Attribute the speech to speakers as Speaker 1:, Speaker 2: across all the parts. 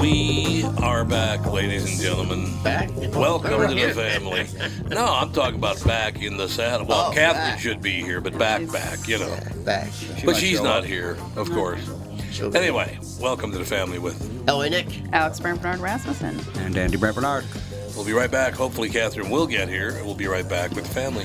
Speaker 1: We are back, ladies and gentlemen.
Speaker 2: Back?
Speaker 1: Welcome to the family. No, I'm talking about back in the saddle. Well,
Speaker 2: Oh,
Speaker 1: Catherine
Speaker 2: back.
Speaker 1: should be here, but back, back, you know.
Speaker 2: Back.
Speaker 1: But she's not here, of course.
Speaker 2: She'll be-
Speaker 1: Anyway, welcome to the family with.
Speaker 2: Ellie Nick.
Speaker 3: Alex Brant Barnard Rasmussen.
Speaker 4: And Andy Brent Barnard.
Speaker 1: We'll be right back. Hopefully, Catherine will get here. and We'll be right back with the family.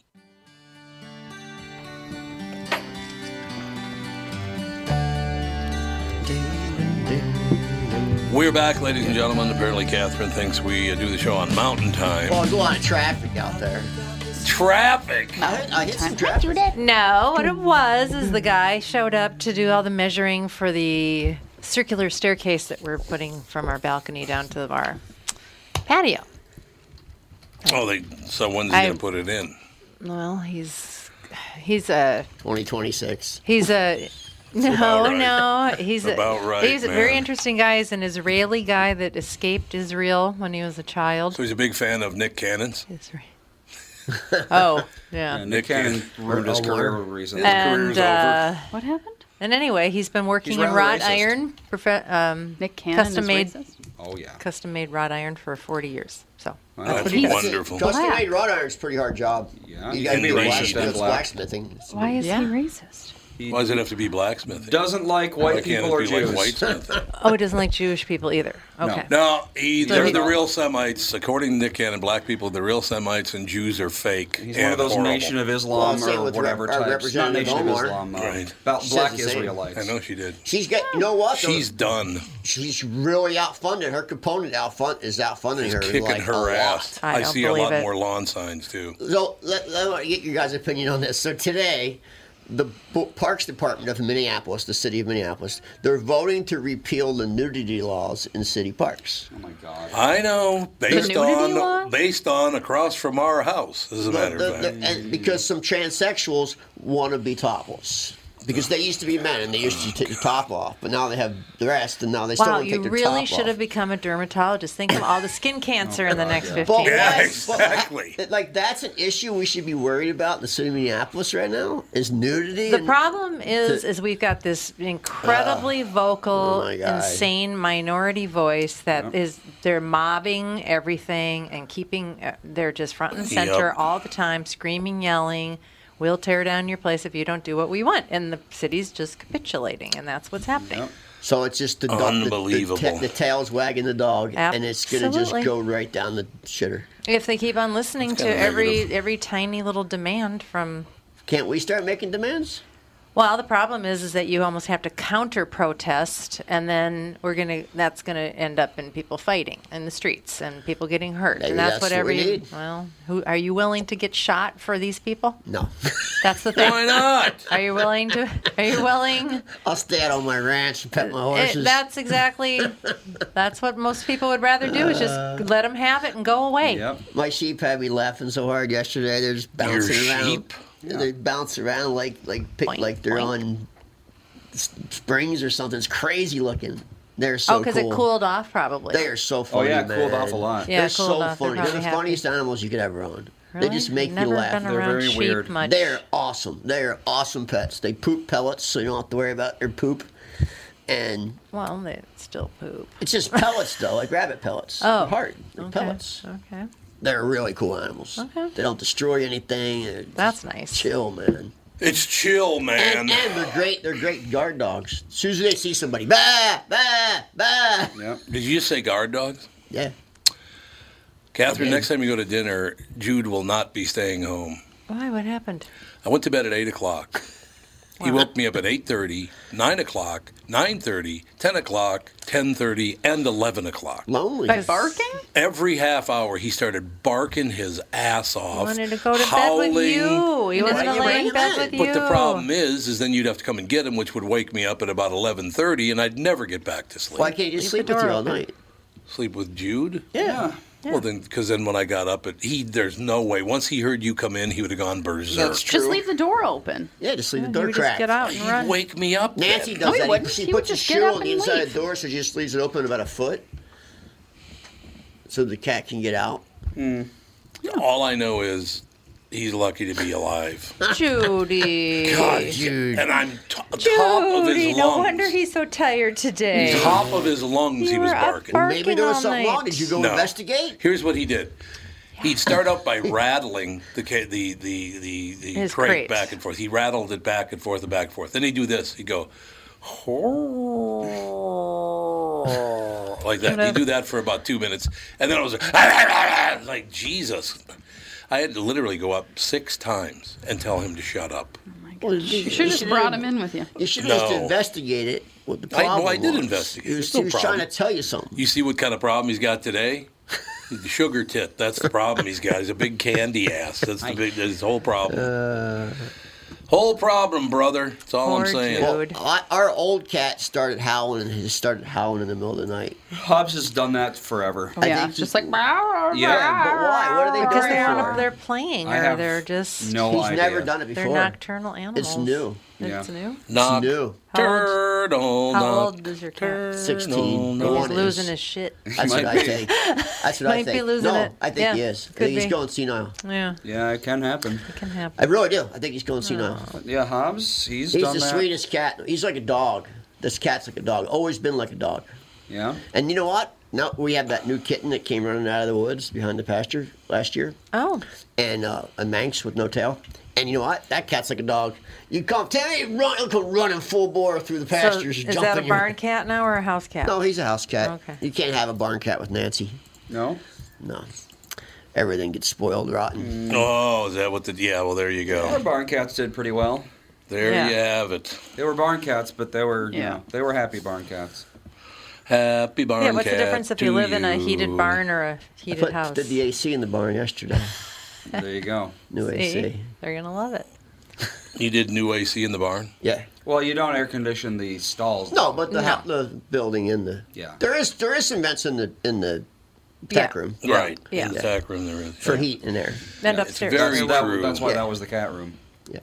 Speaker 1: We're back, ladies and gentlemen. Apparently, Catherine thinks we uh, do the show on mountain time.
Speaker 2: Well, there's a lot of traffic out there.
Speaker 1: Traffic!
Speaker 2: I, hit- I hit some traffic.
Speaker 5: No, what it was is the guy showed up to do all the measuring for the circular staircase that we're putting from our balcony down to our patio.
Speaker 1: Oh, they. So when's he
Speaker 5: I-
Speaker 1: going to put it in?
Speaker 5: Well, he's he's a
Speaker 2: 2026.
Speaker 5: he's a no
Speaker 1: right.
Speaker 5: no he's a,
Speaker 1: right,
Speaker 5: he's a very interesting guy. He's an Israeli guy that escaped Israel when he was a child.
Speaker 1: So he's a big fan of Nick Cannon's.
Speaker 5: Isra- oh yeah.
Speaker 4: And
Speaker 1: Nick
Speaker 4: Nick Cannon
Speaker 1: Cannon.
Speaker 4: ruined his career
Speaker 2: or-
Speaker 4: recently.
Speaker 1: Yeah.
Speaker 5: And
Speaker 1: career's
Speaker 5: uh,
Speaker 3: What happened?
Speaker 5: and anyway, he's been working
Speaker 2: He's
Speaker 5: in wrought
Speaker 2: racist.
Speaker 5: iron, profe- um,
Speaker 3: Nick Cannon
Speaker 5: custom
Speaker 3: is
Speaker 5: made
Speaker 3: racist?
Speaker 4: oh, yeah.
Speaker 5: custom made wrought iron for 40 years. So
Speaker 1: That's
Speaker 5: what he does.
Speaker 1: wonderful.
Speaker 2: Custom made wrought iron's a pretty hard job.
Speaker 4: Yeah,
Speaker 2: You
Speaker 4: you
Speaker 2: got to
Speaker 1: can
Speaker 2: be
Speaker 1: be
Speaker 2: a
Speaker 1: racist
Speaker 2: blacksmith.
Speaker 4: black.
Speaker 2: blacksmithing.
Speaker 3: Why is
Speaker 5: Yeah.
Speaker 3: he racist?
Speaker 4: He
Speaker 1: Why does it have to be blacksmithing?
Speaker 4: doesn't like white
Speaker 1: can't
Speaker 4: people or
Speaker 1: it be
Speaker 4: Jews.
Speaker 1: like?
Speaker 5: Oh, it doesn't like Jewish people either. Okay.
Speaker 1: No, he,
Speaker 5: So
Speaker 1: they're
Speaker 5: he-
Speaker 1: the real Semites. According to Nick Cannon, black people, the real Semites and Jews are fake.
Speaker 4: He's
Speaker 1: and
Speaker 4: one of those
Speaker 1: horrible.
Speaker 4: Nation of Islam
Speaker 2: I'm
Speaker 4: or whatever
Speaker 2: rep- our
Speaker 4: types. Not
Speaker 2: Representative
Speaker 4: Nation of Islam. Uh,
Speaker 1: Right.
Speaker 4: About
Speaker 2: Says
Speaker 4: black. Israelites.
Speaker 1: I know she did.
Speaker 2: She's got, you know what? though?
Speaker 1: She's done.
Speaker 2: she's really outfunded. Her component outfund is outfunding
Speaker 1: She's
Speaker 2: her.
Speaker 1: kicking
Speaker 2: like,
Speaker 1: her ass.
Speaker 5: I
Speaker 1: I, see a lot
Speaker 5: it.
Speaker 1: more lawn signs too.
Speaker 2: So let, let me get your guys' opinion on this. So today, the Parks Department of Minneapolis, the city of Minneapolis, they're voting to repeal the nudity laws in city parks.
Speaker 4: Oh, my God.
Speaker 1: I know, based
Speaker 5: nudity
Speaker 1: on
Speaker 5: law?
Speaker 1: based on across from our house. As a matter
Speaker 2: The-
Speaker 1: of fact,
Speaker 2: because some transsexuals want to be topless. Because they used to be men and they used to take the top off, but now they have the rest, and now they still
Speaker 5: Wow,
Speaker 2: want to
Speaker 5: you
Speaker 2: take their
Speaker 5: really
Speaker 2: top
Speaker 5: should have become a dermatologist. Think of all the skin cancer in the next 15 years.
Speaker 1: Yeah,
Speaker 2: what's- but
Speaker 1: exactly.
Speaker 2: like that's an issue we should be worried about in the city of Minneapolis right now. Is nudity?
Speaker 5: The
Speaker 2: and-
Speaker 5: problem is,
Speaker 2: to-
Speaker 5: is we've got this incredibly vocal,
Speaker 2: oh
Speaker 5: insane minority voice that is they're mobbing everything and keeping. Uh, they're just front and center
Speaker 1: Yep.
Speaker 5: all the time, screaming, yelling. We'll tear down your place if you don't do what we want, and the city's just capitulating, and that's what's happening.
Speaker 2: So it's just the dog, the-
Speaker 1: Unbelievable.
Speaker 2: The, the, tail's wagging the dog, and it's going to just go right down the shitter.
Speaker 5: If they keep on listening to every
Speaker 1: negative.
Speaker 5: every tiny little demand from
Speaker 2: Can't we start making demands?
Speaker 5: Well, the problem is, is that you almost have to counter protest, and then we're gonna. That's gonna end up in people fighting in the streets and people getting hurt,
Speaker 2: Maybe
Speaker 5: and that's,
Speaker 2: that's
Speaker 5: what
Speaker 2: what
Speaker 5: every.
Speaker 2: we need.
Speaker 5: Well, who are you willing to get shot for these people?
Speaker 2: No.
Speaker 5: That's the thing.
Speaker 1: Why not?
Speaker 5: Are you willing to? Are you willing?
Speaker 2: I'll stay out on my ranch and pet my
Speaker 5: It,
Speaker 2: horses.
Speaker 5: that's exactly. That's what most people would rather do is just uh, let them have it and go away.
Speaker 4: Yep.
Speaker 2: my sheep had me laughing so hard yesterday. They're just bouncing around.
Speaker 1: sheep?
Speaker 2: Yeah, They bounce around like like pick,
Speaker 5: Boink,
Speaker 2: like they're
Speaker 5: boink.
Speaker 2: on springs or something. It's crazy looking. They're so
Speaker 5: oh, because
Speaker 2: cool.
Speaker 5: it cooled off probably.
Speaker 2: They are so
Speaker 4: oh,
Speaker 2: funny.
Speaker 4: Oh yeah, it
Speaker 2: man.
Speaker 4: cooled off a lot.
Speaker 5: Yeah,
Speaker 2: They're
Speaker 5: cooled
Speaker 2: so
Speaker 5: off. They're.
Speaker 2: They're,
Speaker 5: probably
Speaker 2: the
Speaker 5: happy.
Speaker 2: funniest animals you could ever own.
Speaker 5: Really?
Speaker 2: They just make
Speaker 5: Never
Speaker 2: you laugh.
Speaker 5: Been
Speaker 4: They're very
Speaker 5: sheep
Speaker 4: weird.
Speaker 5: Much.
Speaker 2: They're awesome. They're awesome pets. They poop pellets, so you don't have to worry about their poop. And
Speaker 5: well, they still poop.
Speaker 2: it's just pellets, though, like rabbit pellets.
Speaker 5: Oh.
Speaker 2: Hard.
Speaker 5: Okay.
Speaker 2: pellets.
Speaker 5: Okay,
Speaker 2: They're really cool animals.
Speaker 5: Okay.
Speaker 2: They don't destroy anything. They're
Speaker 5: that's nice.
Speaker 2: chill, man.
Speaker 1: It's chill, man.
Speaker 2: And, and they're great. They're great guard dogs. As soon as they see somebody, bah, bah, bah.
Speaker 4: Yeah.
Speaker 1: Did you just say guard dogs?
Speaker 2: Yeah.
Speaker 1: Catherine,
Speaker 2: Okay.
Speaker 1: next time you go to dinner, Jude will not be staying home.
Speaker 5: Why? What happened?
Speaker 1: I went to bed at 8 o'clock. He woke me up at 8.30, 9 o'clock, 9.30, 10 o'clock, 10.30, and 11 o'clock.
Speaker 2: Lonely.
Speaker 3: By barking?
Speaker 1: Every half hour, he started barking his ass off.
Speaker 5: He wanted to go to
Speaker 1: howling.
Speaker 5: bed with you. He wanted
Speaker 2: Why
Speaker 5: to
Speaker 2: you
Speaker 5: lay in bed with you.
Speaker 1: But the problem is, is then you'd have to come and get him, which would wake me up at about 11.30, and I'd never get back to sleep.
Speaker 2: Why can't you just sleep
Speaker 5: the
Speaker 2: with you all night?
Speaker 1: Sleep with Jude?
Speaker 2: Yeah.
Speaker 1: Well, then, because then when I got up, it, he there's no way. Once he heard you come in, he would have gone berserk.
Speaker 2: That's true.
Speaker 3: Just leave the door open.
Speaker 2: Yeah, just leave the door cracked.
Speaker 5: just get out and run.
Speaker 1: wake me up.
Speaker 2: Nancy
Speaker 1: then.
Speaker 2: does
Speaker 3: he
Speaker 2: that.
Speaker 3: wouldn't.
Speaker 2: She
Speaker 3: He
Speaker 2: puts a
Speaker 3: just get
Speaker 2: shoe
Speaker 3: up
Speaker 2: on the
Speaker 3: and
Speaker 2: inside
Speaker 3: leave.
Speaker 2: of the door, so she just leaves it open about a foot, so the cat can get out. Hmm.
Speaker 1: All I know is he's lucky to be alive.
Speaker 5: Judy.
Speaker 1: God,
Speaker 2: Jude.
Speaker 1: and I'm t- top of
Speaker 5: Judy,
Speaker 1: his
Speaker 5: no wonder he's so tired today.
Speaker 1: top of his lungs. he was
Speaker 5: were up
Speaker 1: barking.
Speaker 2: Maybe there was something
Speaker 5: night.
Speaker 2: wrong. Did you go
Speaker 1: No.
Speaker 2: investigate?
Speaker 1: Here's what he did. He'd start out by rattling the ca- the the the, the crate,
Speaker 5: crate.
Speaker 1: back and forth. He rattled it back and forth and back and forth. Then he'd do this. He'd go like that. He'd do that for about two minutes, and then it was like, like Jesus. I had to literally go up six times and tell him to shut up.
Speaker 2: Oh well,
Speaker 3: You should have just brought him in with you.
Speaker 2: You should have just
Speaker 1: No.
Speaker 2: investigated what the
Speaker 1: I-
Speaker 2: problem
Speaker 1: well, I did
Speaker 2: was.
Speaker 1: investigate.
Speaker 2: He was,
Speaker 1: There's no
Speaker 2: he was trying
Speaker 1: problem.
Speaker 2: to tell you something.
Speaker 1: You see what kind of problem he's got today? The sugar tit. That's the problem he's got. He's a big candy ass. That's the big. That's his whole problem. Uh, whole problem, brother. That's all I'm saying.
Speaker 2: Well, I, our old cat started howling. and He started howling in the middle of the night.
Speaker 4: Hobbs has done that forever.
Speaker 2: I
Speaker 3: yeah,
Speaker 2: think
Speaker 3: it's just like. "Meow,
Speaker 4: Yeah,
Speaker 2: But why? What are they doing?
Speaker 5: Because
Speaker 2: doing
Speaker 5: they're
Speaker 2: it
Speaker 5: up
Speaker 2: for?
Speaker 5: there playing,
Speaker 4: I
Speaker 5: or
Speaker 4: have
Speaker 5: they're just
Speaker 4: no
Speaker 2: He's
Speaker 4: idea.
Speaker 2: never done it before.
Speaker 5: they're nocturnal animals.
Speaker 2: It's new.
Speaker 5: It's new.
Speaker 1: Knock.
Speaker 2: new.
Speaker 5: How old-
Speaker 1: Turtle.
Speaker 5: How old is your cat?
Speaker 2: 16.
Speaker 1: No,
Speaker 2: Go
Speaker 5: He's
Speaker 2: is.
Speaker 5: losing his shit.
Speaker 2: That's what I think. That's what I
Speaker 5: Might be
Speaker 2: think.
Speaker 5: losing
Speaker 2: no,
Speaker 5: it.
Speaker 2: I think
Speaker 5: Yeah,
Speaker 2: he is. I
Speaker 5: could
Speaker 2: think he's
Speaker 5: be.
Speaker 2: going senile.
Speaker 5: Yeah,
Speaker 4: Yeah, it can happen.
Speaker 5: it can happen.
Speaker 2: I really do. I think he's going senile.
Speaker 4: Yeah, Hobbs, he's,
Speaker 2: He's
Speaker 4: done
Speaker 2: the
Speaker 4: that.
Speaker 2: sweetest cat. He's like a dog. This cat's like a dog. Always been like a dog.
Speaker 4: Yeah.
Speaker 2: And you know what? Now we have that new kitten that came running out of the woods behind the pasture last year,
Speaker 5: Oh,
Speaker 2: and uh, a Manx with no tail. And you know what? That cat's like a dog. You come, tell me, run, he'll come running full bore through the pastures.
Speaker 5: so
Speaker 2: pastures.
Speaker 5: is
Speaker 2: jumping
Speaker 5: that a
Speaker 2: your-
Speaker 5: barn cat now or a house cat?
Speaker 2: No, he's a house cat.
Speaker 5: Okay.
Speaker 2: You can't have a barn cat with Nancy.
Speaker 4: No?
Speaker 2: No. Everything gets spoiled rotten. Mm.
Speaker 1: Oh, is that what the? Yeah. Well, there you go.
Speaker 4: Our
Speaker 1: go.
Speaker 4: barn cats did pretty well.
Speaker 1: There
Speaker 5: Yeah.
Speaker 1: you have it.
Speaker 4: They were barn cats, but they were, you
Speaker 3: Yeah.
Speaker 4: know, they were happy barn cats.
Speaker 1: Happy barn cats.
Speaker 5: yeah, what's the difference if you
Speaker 1: to
Speaker 5: live in a heated barn or a heated
Speaker 2: put,
Speaker 5: house?
Speaker 2: did the AC in the barn yesterday.
Speaker 4: There you go.
Speaker 2: New
Speaker 5: See?
Speaker 2: AC.
Speaker 5: They're gonna love it.
Speaker 1: You did new AC in the barn.
Speaker 2: Yeah.
Speaker 4: Well, you don't air condition the stalls.
Speaker 2: No, but the,
Speaker 5: No.
Speaker 2: hou- the building in the
Speaker 4: Yeah.
Speaker 2: there is there is some vents in the in the tech
Speaker 5: Yeah.
Speaker 2: room
Speaker 1: Right.
Speaker 5: Yeah.
Speaker 1: In the back room there is.
Speaker 2: for
Speaker 1: yeah.
Speaker 2: heat and air.
Speaker 5: And
Speaker 1: Yeah, it's
Speaker 5: upstairs.
Speaker 1: very
Speaker 4: That's, that-
Speaker 1: true.
Speaker 4: that's why
Speaker 2: Yeah.
Speaker 4: that was the cat room.
Speaker 2: Yeah.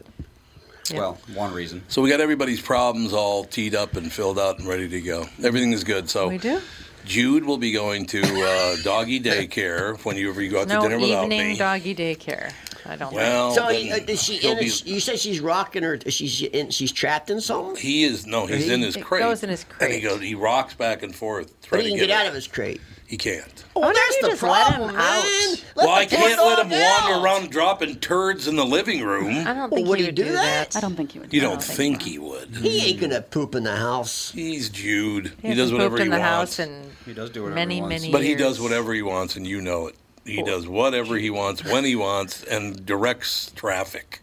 Speaker 4: Well, one reason.
Speaker 1: So we got everybody's problems all teed up and filled out and ready to go. Everything is good. So
Speaker 5: We do.
Speaker 1: Jude will be going to uh, doggy daycare whenever you go out to dinner without
Speaker 5: evening
Speaker 1: me.
Speaker 5: doggy daycare. I don't
Speaker 1: Well,
Speaker 2: So
Speaker 1: then
Speaker 2: uh, is she
Speaker 1: he'll
Speaker 2: in?
Speaker 1: be-
Speaker 2: A, you said she's rocking her. She's in. She's trapped in something.
Speaker 1: he is no, he's
Speaker 2: He-
Speaker 1: in his
Speaker 5: It
Speaker 1: crate.
Speaker 5: goes in his
Speaker 1: And he
Speaker 5: crate.
Speaker 1: goes, he rocks back and forth.
Speaker 2: But
Speaker 1: trying
Speaker 2: he
Speaker 1: to
Speaker 2: can get
Speaker 1: it.
Speaker 2: out of his crate.
Speaker 1: He can't.
Speaker 2: Oh,
Speaker 5: don't
Speaker 2: that's the
Speaker 5: just let him
Speaker 2: problem,
Speaker 5: out?
Speaker 2: man.
Speaker 1: well, I can't let him
Speaker 2: dog
Speaker 1: wander around dropping turds in the living room.
Speaker 5: I don't
Speaker 2: Well,
Speaker 5: think
Speaker 2: would
Speaker 5: he
Speaker 2: he
Speaker 5: would
Speaker 2: do
Speaker 5: do
Speaker 2: that?
Speaker 5: that.
Speaker 3: I don't think he would.
Speaker 1: You
Speaker 3: do
Speaker 1: don't
Speaker 3: that.
Speaker 1: think he would?
Speaker 2: He ain't gonna poop in the house.
Speaker 1: He's Jude. He,
Speaker 5: He
Speaker 1: does
Speaker 5: hasn't
Speaker 1: whatever he
Speaker 5: in the
Speaker 1: wants.
Speaker 5: house in
Speaker 4: He does do whatever
Speaker 5: many,
Speaker 4: he wants.
Speaker 5: many
Speaker 1: But he does whatever he wants, and you know it. He does whatever he wants, when he wants, and directs traffic.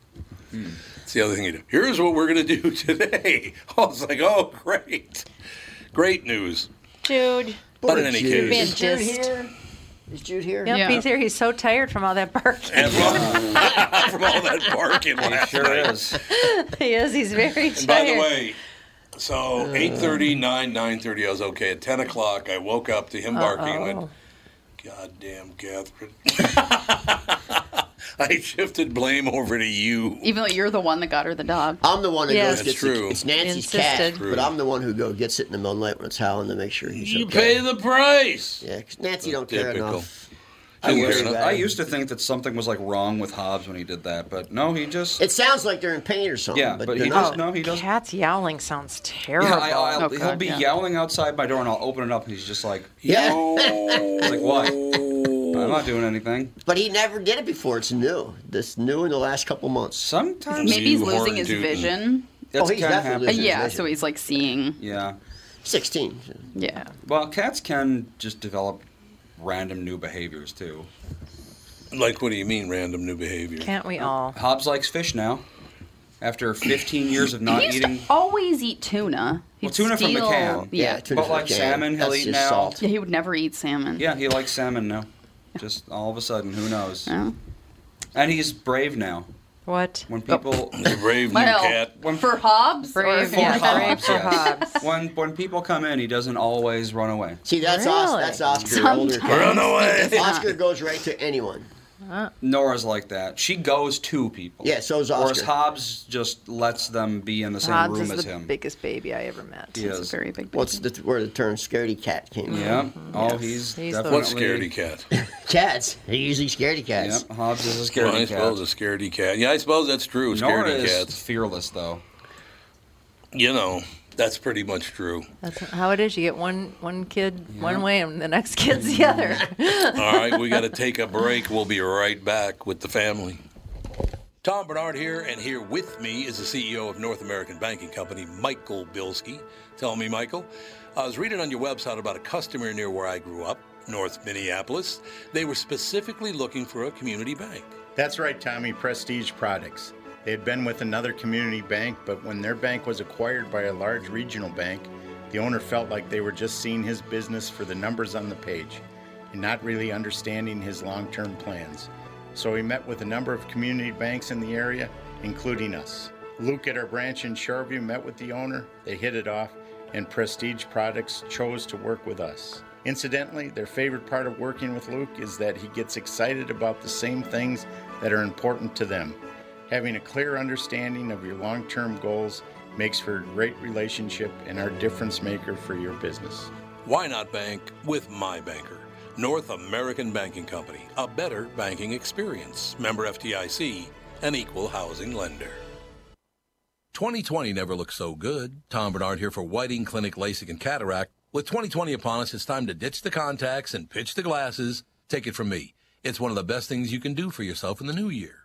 Speaker 1: It's the other thing he does. Here's what we're going to do today. I was like, oh, great. Great news.
Speaker 5: Jude.
Speaker 1: But in any
Speaker 2: Jude.
Speaker 1: case-
Speaker 2: is Jude here? Is Jude here?
Speaker 5: Yep,
Speaker 3: Yeah.
Speaker 5: he's here. He's so tired from all that barking.
Speaker 1: And from, from all that barking
Speaker 4: He
Speaker 1: last
Speaker 4: sure
Speaker 1: night.
Speaker 4: is.
Speaker 5: he is. He's very tired.
Speaker 1: And by the way, so 8.30, 9, 9.30, I was okay. At 10 o'clock, I woke up to him barking and went,
Speaker 5: Uh-oh.
Speaker 1: God damn, Catherine. I shifted blame over to you.
Speaker 3: Even though you're the one that got her the dog.
Speaker 2: I'm the one that
Speaker 5: Yeah.
Speaker 2: goes
Speaker 1: That's
Speaker 2: gets
Speaker 1: true.
Speaker 2: The, it's Nancy's
Speaker 5: Insisted.
Speaker 2: cat, but I'm the one who go gets it in the middle of the night when it's howling to make sure he's
Speaker 1: You
Speaker 2: okay.
Speaker 1: pay the price.
Speaker 2: Yeah, 'cause Nancy don't care
Speaker 1: Typical.
Speaker 2: enough.
Speaker 4: I
Speaker 1: Didn't
Speaker 4: used,
Speaker 1: care.
Speaker 4: I used to think that something was like wrong with Hobbs when he did that, but no, he just
Speaker 2: It sounds like they're in pain or something.
Speaker 4: Yeah,
Speaker 2: but,
Speaker 4: but
Speaker 2: they're
Speaker 4: he
Speaker 2: not.
Speaker 4: just- no, he oh, doesn't.
Speaker 5: Cat's yowling sounds terrible.
Speaker 4: yeah, I, I'll,
Speaker 3: Oh,
Speaker 4: he'll
Speaker 3: God,
Speaker 4: be
Speaker 3: yeah.
Speaker 4: yowling outside my door, and I'll open it up, and he's just like,
Speaker 2: Yeah,
Speaker 4: like what? I'm not doing anything.
Speaker 2: but he never did it before. It's new. This new in the last couple months.
Speaker 4: Sometimes
Speaker 3: Maybe he's losing his
Speaker 1: horn-tootin'.
Speaker 3: vision.
Speaker 4: that
Speaker 2: Oh, he's definitely
Speaker 4: happen.
Speaker 2: Losing his
Speaker 3: yeah, so he's like seeing.
Speaker 4: Yeah.
Speaker 2: Sixteen.
Speaker 3: Yeah.
Speaker 4: Well, cats can just develop random new behaviors too.
Speaker 1: Like, what do you mean, random new behavior?
Speaker 5: Can't we all?
Speaker 4: Hobbs likes fish now. After 15 years of not
Speaker 3: He
Speaker 4: not
Speaker 3: used
Speaker 4: eating,
Speaker 3: to always eat tuna. He'd
Speaker 4: Well, tuna from the
Speaker 3: steal-
Speaker 4: can.
Speaker 3: Yeah.
Speaker 2: tuna
Speaker 4: But
Speaker 2: from
Speaker 4: like
Speaker 2: can.
Speaker 4: salmon, he'll
Speaker 2: That's
Speaker 4: eat
Speaker 2: just
Speaker 4: now.
Speaker 2: Salt.
Speaker 3: Yeah, he would never eat salmon.
Speaker 4: yeah, he likes salmon now. Just all of a sudden, who knows?
Speaker 3: Yeah.
Speaker 4: And he's brave now.
Speaker 5: What?
Speaker 4: When people, oh.
Speaker 1: He's a brave new
Speaker 3: Well,
Speaker 1: cat.
Speaker 4: when
Speaker 3: for Hobbs?
Speaker 5: Brave,
Speaker 3: for
Speaker 5: yeah,
Speaker 4: Hobbs,
Speaker 5: brave for
Speaker 4: yes.
Speaker 5: Hobbs.
Speaker 4: when when people come in, he doesn't always run away.
Speaker 2: See, that's Oscar.
Speaker 5: Really?
Speaker 2: That's Oscar. Older
Speaker 3: Sometimes.
Speaker 2: cat.
Speaker 1: Run away.
Speaker 2: Oscar goes right to anyone.
Speaker 4: Nora's like that. She goes to people.
Speaker 2: Yeah, so is
Speaker 4: Whereas Hobbs just lets them be in the same
Speaker 5: Hobbs
Speaker 4: room
Speaker 5: is
Speaker 4: as
Speaker 5: the
Speaker 4: him.
Speaker 5: biggest baby I ever met.
Speaker 4: He
Speaker 3: He's
Speaker 4: is.
Speaker 3: a very big
Speaker 2: What's the where the term "scaredy cat" came from?
Speaker 4: Yeah. Mm-hmm. Oh,
Speaker 5: Yes.
Speaker 4: he's,
Speaker 5: He's the-
Speaker 4: definitely.
Speaker 1: What's scaredy cat?
Speaker 2: Cats. They're usually scaredy cats.
Speaker 4: Yep. Hobbs is a
Speaker 1: Well,
Speaker 4: scaredy
Speaker 1: I suppose
Speaker 4: cat.
Speaker 1: a scaredy cat. Yeah, I suppose that's true.
Speaker 4: Nora
Speaker 1: Scaredy
Speaker 4: is
Speaker 1: cats.
Speaker 4: fearless though.
Speaker 1: You know, that's pretty much true.
Speaker 5: That's how it is. You get one one kid one way, and the next kid's the other.
Speaker 1: All right, we got to take a break. We'll be right back with the family. Tom Barnard here, and here with me is the CEO of North American Banking Company, Michael Bilski. Tell me, Michael, I was reading on your website about a customer near where I grew up, North Minneapolis. They were specifically looking for a community bank.
Speaker 6: That's right, Tommy. Prestige Products. They had been with another community bank, but when their bank was acquired by a large regional bank, the owner felt like they were just seeing his business for the numbers on the page and not really understanding his long term plans. So he met with a number of community banks in the area, including us. Luke at our branch in Shoreview met with the owner, they hit it off, and Prestige Products chose to work with us. Incidentally, their favorite part of working with Luke is that he gets excited about the same things that are important to them. Having a clear understanding of your long term goals makes for a great relationship and our difference maker for your business.
Speaker 1: Why not bank with my banker? North American Banking Company, a better banking experience. Member FDIC, an equal housing lender. 2020 never looked so good. Tom Barnard here for Whiting Clinic LASIK and Cataract. With 2020 upon us, it's time to ditch the contacts and pitch the glasses. Take it from me. It's one of the best things you can do for yourself in the new year.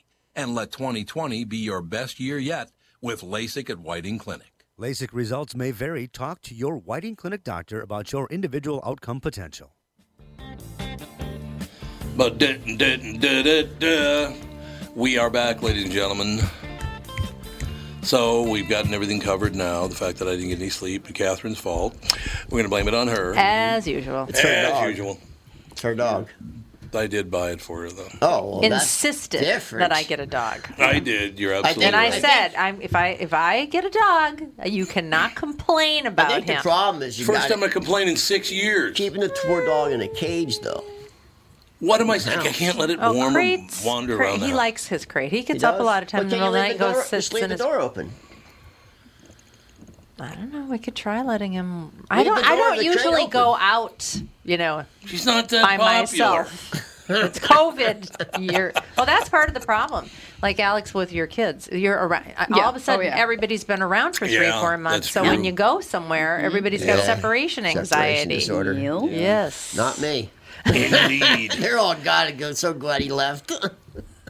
Speaker 1: And let 2020 be your best year yet with LASIK at Whiting Clinic.
Speaker 7: LASIK results may vary. Talk to your Whiting Clinic doctor about your individual outcome potential.
Speaker 1: But da, da, da, da, da. we are back, ladies and gentlemen. So we've gotten everything covered now. The fact that I didn't get any sleep, Catherine's fault. We're going to blame it on her.
Speaker 5: As usual.
Speaker 2: It's her
Speaker 1: As
Speaker 2: dog.
Speaker 1: usual.
Speaker 2: It's her dog.
Speaker 1: I did buy it for her, though.
Speaker 2: Oh, well,
Speaker 5: Insisted
Speaker 2: different.
Speaker 5: that I get a dog.
Speaker 1: I did. You're
Speaker 2: did.
Speaker 1: absolutely
Speaker 5: And I
Speaker 1: right.
Speaker 5: said, I'm, if I if I get a dog, you cannot complain
Speaker 2: I
Speaker 5: about
Speaker 2: think
Speaker 5: him.
Speaker 2: the problem is you
Speaker 1: First
Speaker 2: got
Speaker 1: time I complained in six years.
Speaker 2: keeping the poor dog in a cage, though.
Speaker 1: What am I saying? I can't let it
Speaker 5: Oh,
Speaker 1: warm
Speaker 5: crates,
Speaker 1: wander
Speaker 5: crate-
Speaker 1: around
Speaker 5: He
Speaker 1: house.
Speaker 5: likes his crate. He gets
Speaker 2: He
Speaker 5: up a lot of times in the middle of the night,
Speaker 2: leave
Speaker 5: goes
Speaker 2: door-
Speaker 5: sits
Speaker 2: just leave
Speaker 5: in
Speaker 2: the
Speaker 5: his.
Speaker 2: door open.
Speaker 5: I don't know. We could try letting him. I don't. I don't
Speaker 2: of the crate
Speaker 5: usually go out. You know,
Speaker 1: She's not that
Speaker 5: by
Speaker 1: popular.
Speaker 5: myself. it's COVID year. Well, that's part of the problem. Like Alex with your kids, you're around.
Speaker 3: Uh, yeah.
Speaker 5: All of a oh, sudden,
Speaker 3: Oh, yeah.
Speaker 5: everybody's been around for three,
Speaker 1: Yeah,
Speaker 5: four months.
Speaker 1: that's
Speaker 5: So
Speaker 1: true.
Speaker 5: when you go somewhere, mm-hmm. everybody's got
Speaker 2: Yeah.
Speaker 5: separation
Speaker 2: Separation
Speaker 5: anxiety.
Speaker 2: disorder.
Speaker 3: Yep.
Speaker 5: Yes.
Speaker 2: Not me.
Speaker 1: Indeed.
Speaker 2: They're all gotta go. So glad he left.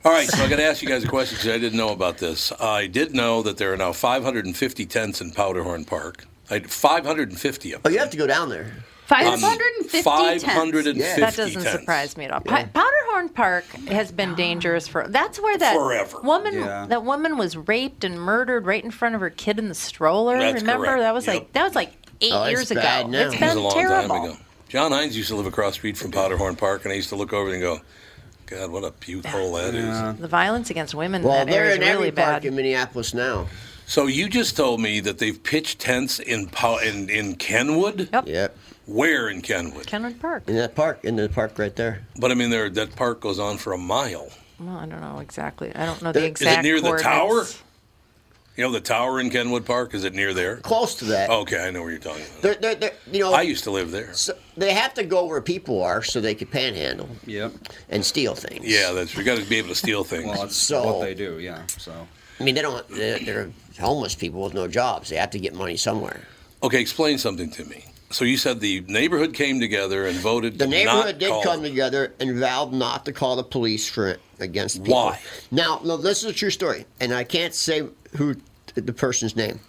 Speaker 1: All right, so I got to ask you guys a question because I didn't know about this. I did know that there are now 550 tents in Powderhorn Park. I, 550 of
Speaker 2: oh,
Speaker 1: them.
Speaker 2: you have to go down there.
Speaker 3: 550 um, tents.
Speaker 1: 550
Speaker 2: Yeah.
Speaker 5: That doesn't
Speaker 1: tents.
Speaker 5: surprise me at all. Pa- Powderhorn Park has been dangerous for. That's where that
Speaker 1: Forever.
Speaker 5: woman,
Speaker 4: Yeah.
Speaker 5: that woman was raped and murdered right in front of her kid in the stroller.
Speaker 1: That's
Speaker 5: Remember
Speaker 1: correct.
Speaker 5: that was
Speaker 1: Yep.
Speaker 5: like that was like eight
Speaker 2: Oh, it's
Speaker 5: years ago.
Speaker 2: bad now.
Speaker 5: It's
Speaker 2: It
Speaker 5: been
Speaker 1: It was a long
Speaker 5: terrible.
Speaker 1: time ago. John Hines used to live across the street from Powderhorn Park, and I used to look over and go, God, what a puke hole that is.
Speaker 4: Yeah.
Speaker 5: The violence against women
Speaker 2: Well,
Speaker 5: in that
Speaker 2: they're
Speaker 5: area is
Speaker 2: in
Speaker 5: really
Speaker 2: every park
Speaker 5: bad.
Speaker 2: in Minneapolis now.
Speaker 1: So you just told me that they've pitched tents in Pow- in, in Kenwood?
Speaker 5: Yep.
Speaker 2: Yep.
Speaker 1: Where in Kenwood?
Speaker 5: Kenwood Park.
Speaker 2: In that park, in the park right there.
Speaker 1: But I mean, there that park goes on for a mile.
Speaker 5: Well, I don't know exactly. I don't know
Speaker 2: There-
Speaker 5: the
Speaker 2: is
Speaker 1: Is
Speaker 5: exact.
Speaker 1: it near the tower?
Speaker 5: coordinates.
Speaker 1: You know the tower in Kenwood Park? Is it near there?
Speaker 2: Close to that.
Speaker 1: Okay, I know where you're talking about.
Speaker 2: They're, they're, they're, you know,
Speaker 1: I used to live there.
Speaker 2: so they have to go where people are so they can panhandle
Speaker 4: Yep.
Speaker 2: and steal things.
Speaker 1: Yeah, that's you got to be able to steal things.
Speaker 4: Well, that's
Speaker 2: So-
Speaker 4: what they do. Yeah. So.
Speaker 2: I mean, they don't. They're, they're homeless people with no jobs. They have to get money somewhere.
Speaker 1: Okay, explain something to me. So you said the neighborhood came together and voted.
Speaker 2: The
Speaker 1: to
Speaker 2: neighborhood
Speaker 1: not
Speaker 2: did
Speaker 1: call-
Speaker 2: come together and vowed not to call the police for it against people.
Speaker 1: Why?
Speaker 2: Now, no, this is a true story, and I can't say who the person's name.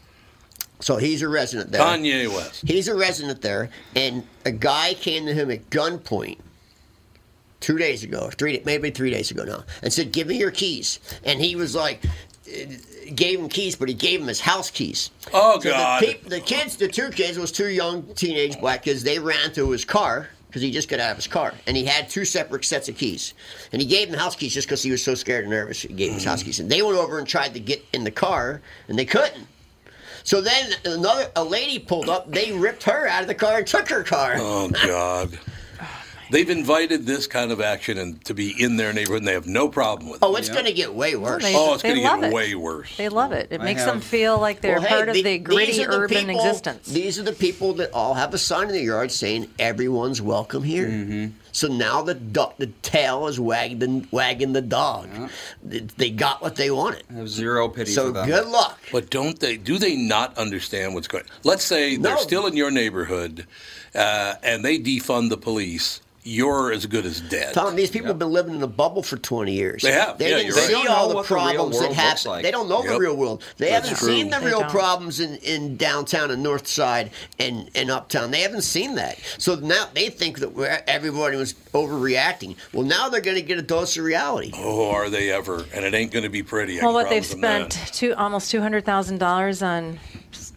Speaker 2: So he's a resident there.
Speaker 1: Kanye West.
Speaker 2: He's a resident there, and a guy came to him at gunpoint two days ago, or three, maybe three days ago now, and said, "Give me your keys." And he was like, eh, gave him keys, but he gave him his house keys.
Speaker 1: Oh
Speaker 2: So
Speaker 1: God!
Speaker 2: The, peop- the kids, the two kids, was two young teenage black kids. They ran to his car because he just got out of his car, and he had two separate sets of keys. And he gave them house keys just because he was so scared and nervous. He gave them his house mm. keys, and they went over and tried to get in the car, and they couldn't. So then another a lady pulled up. They ripped her out of the car and took her car.
Speaker 1: oh God! They've invited this kind of action and to be in their neighborhood, and they have no problem with it.
Speaker 2: Oh, it's going to get way worse.
Speaker 5: They-
Speaker 1: oh, it's going to get
Speaker 5: it.
Speaker 1: way worse.
Speaker 5: They love it. It
Speaker 4: I
Speaker 5: makes them feel like they're
Speaker 2: Well, hey,
Speaker 5: part of
Speaker 2: the-
Speaker 5: the gritty
Speaker 2: the
Speaker 5: urban
Speaker 2: people-
Speaker 5: existence.
Speaker 2: These are the people that all have a sign in the yard saying everyone's welcome here.
Speaker 1: Mm-hmm.
Speaker 2: So now the do- the tail is wagging wagging the dog. They- They got what they wanted.
Speaker 4: I have zero pity
Speaker 2: So
Speaker 4: for them.
Speaker 2: good luck.
Speaker 1: But don't they? Do they not understand what's going? Let's say they're still in your neighborhood, uh, and they defund the police. You're as good as dead.
Speaker 2: Tom, these people have been living in a bubble for 20 years.
Speaker 1: They have.
Speaker 2: They
Speaker 1: Yeah,
Speaker 2: didn't
Speaker 1: you're right.
Speaker 2: see
Speaker 4: They don't
Speaker 2: all the
Speaker 4: what the
Speaker 2: problems that
Speaker 4: world
Speaker 2: happen.
Speaker 4: like.
Speaker 2: They don't know
Speaker 1: Yep.
Speaker 2: the real world. They
Speaker 1: That's
Speaker 2: haven't
Speaker 1: true.
Speaker 2: seen the
Speaker 5: They
Speaker 2: real
Speaker 5: don't.
Speaker 2: problems in, in downtown and north side and, and uptown. They haven't seen that. So now they think that everybody was overreacting. Well, now they're going to get a dose of reality.
Speaker 1: Oh, are they ever? And it ain't going to be pretty.
Speaker 5: Well, what they've spent two almost two hundred thousand dollars on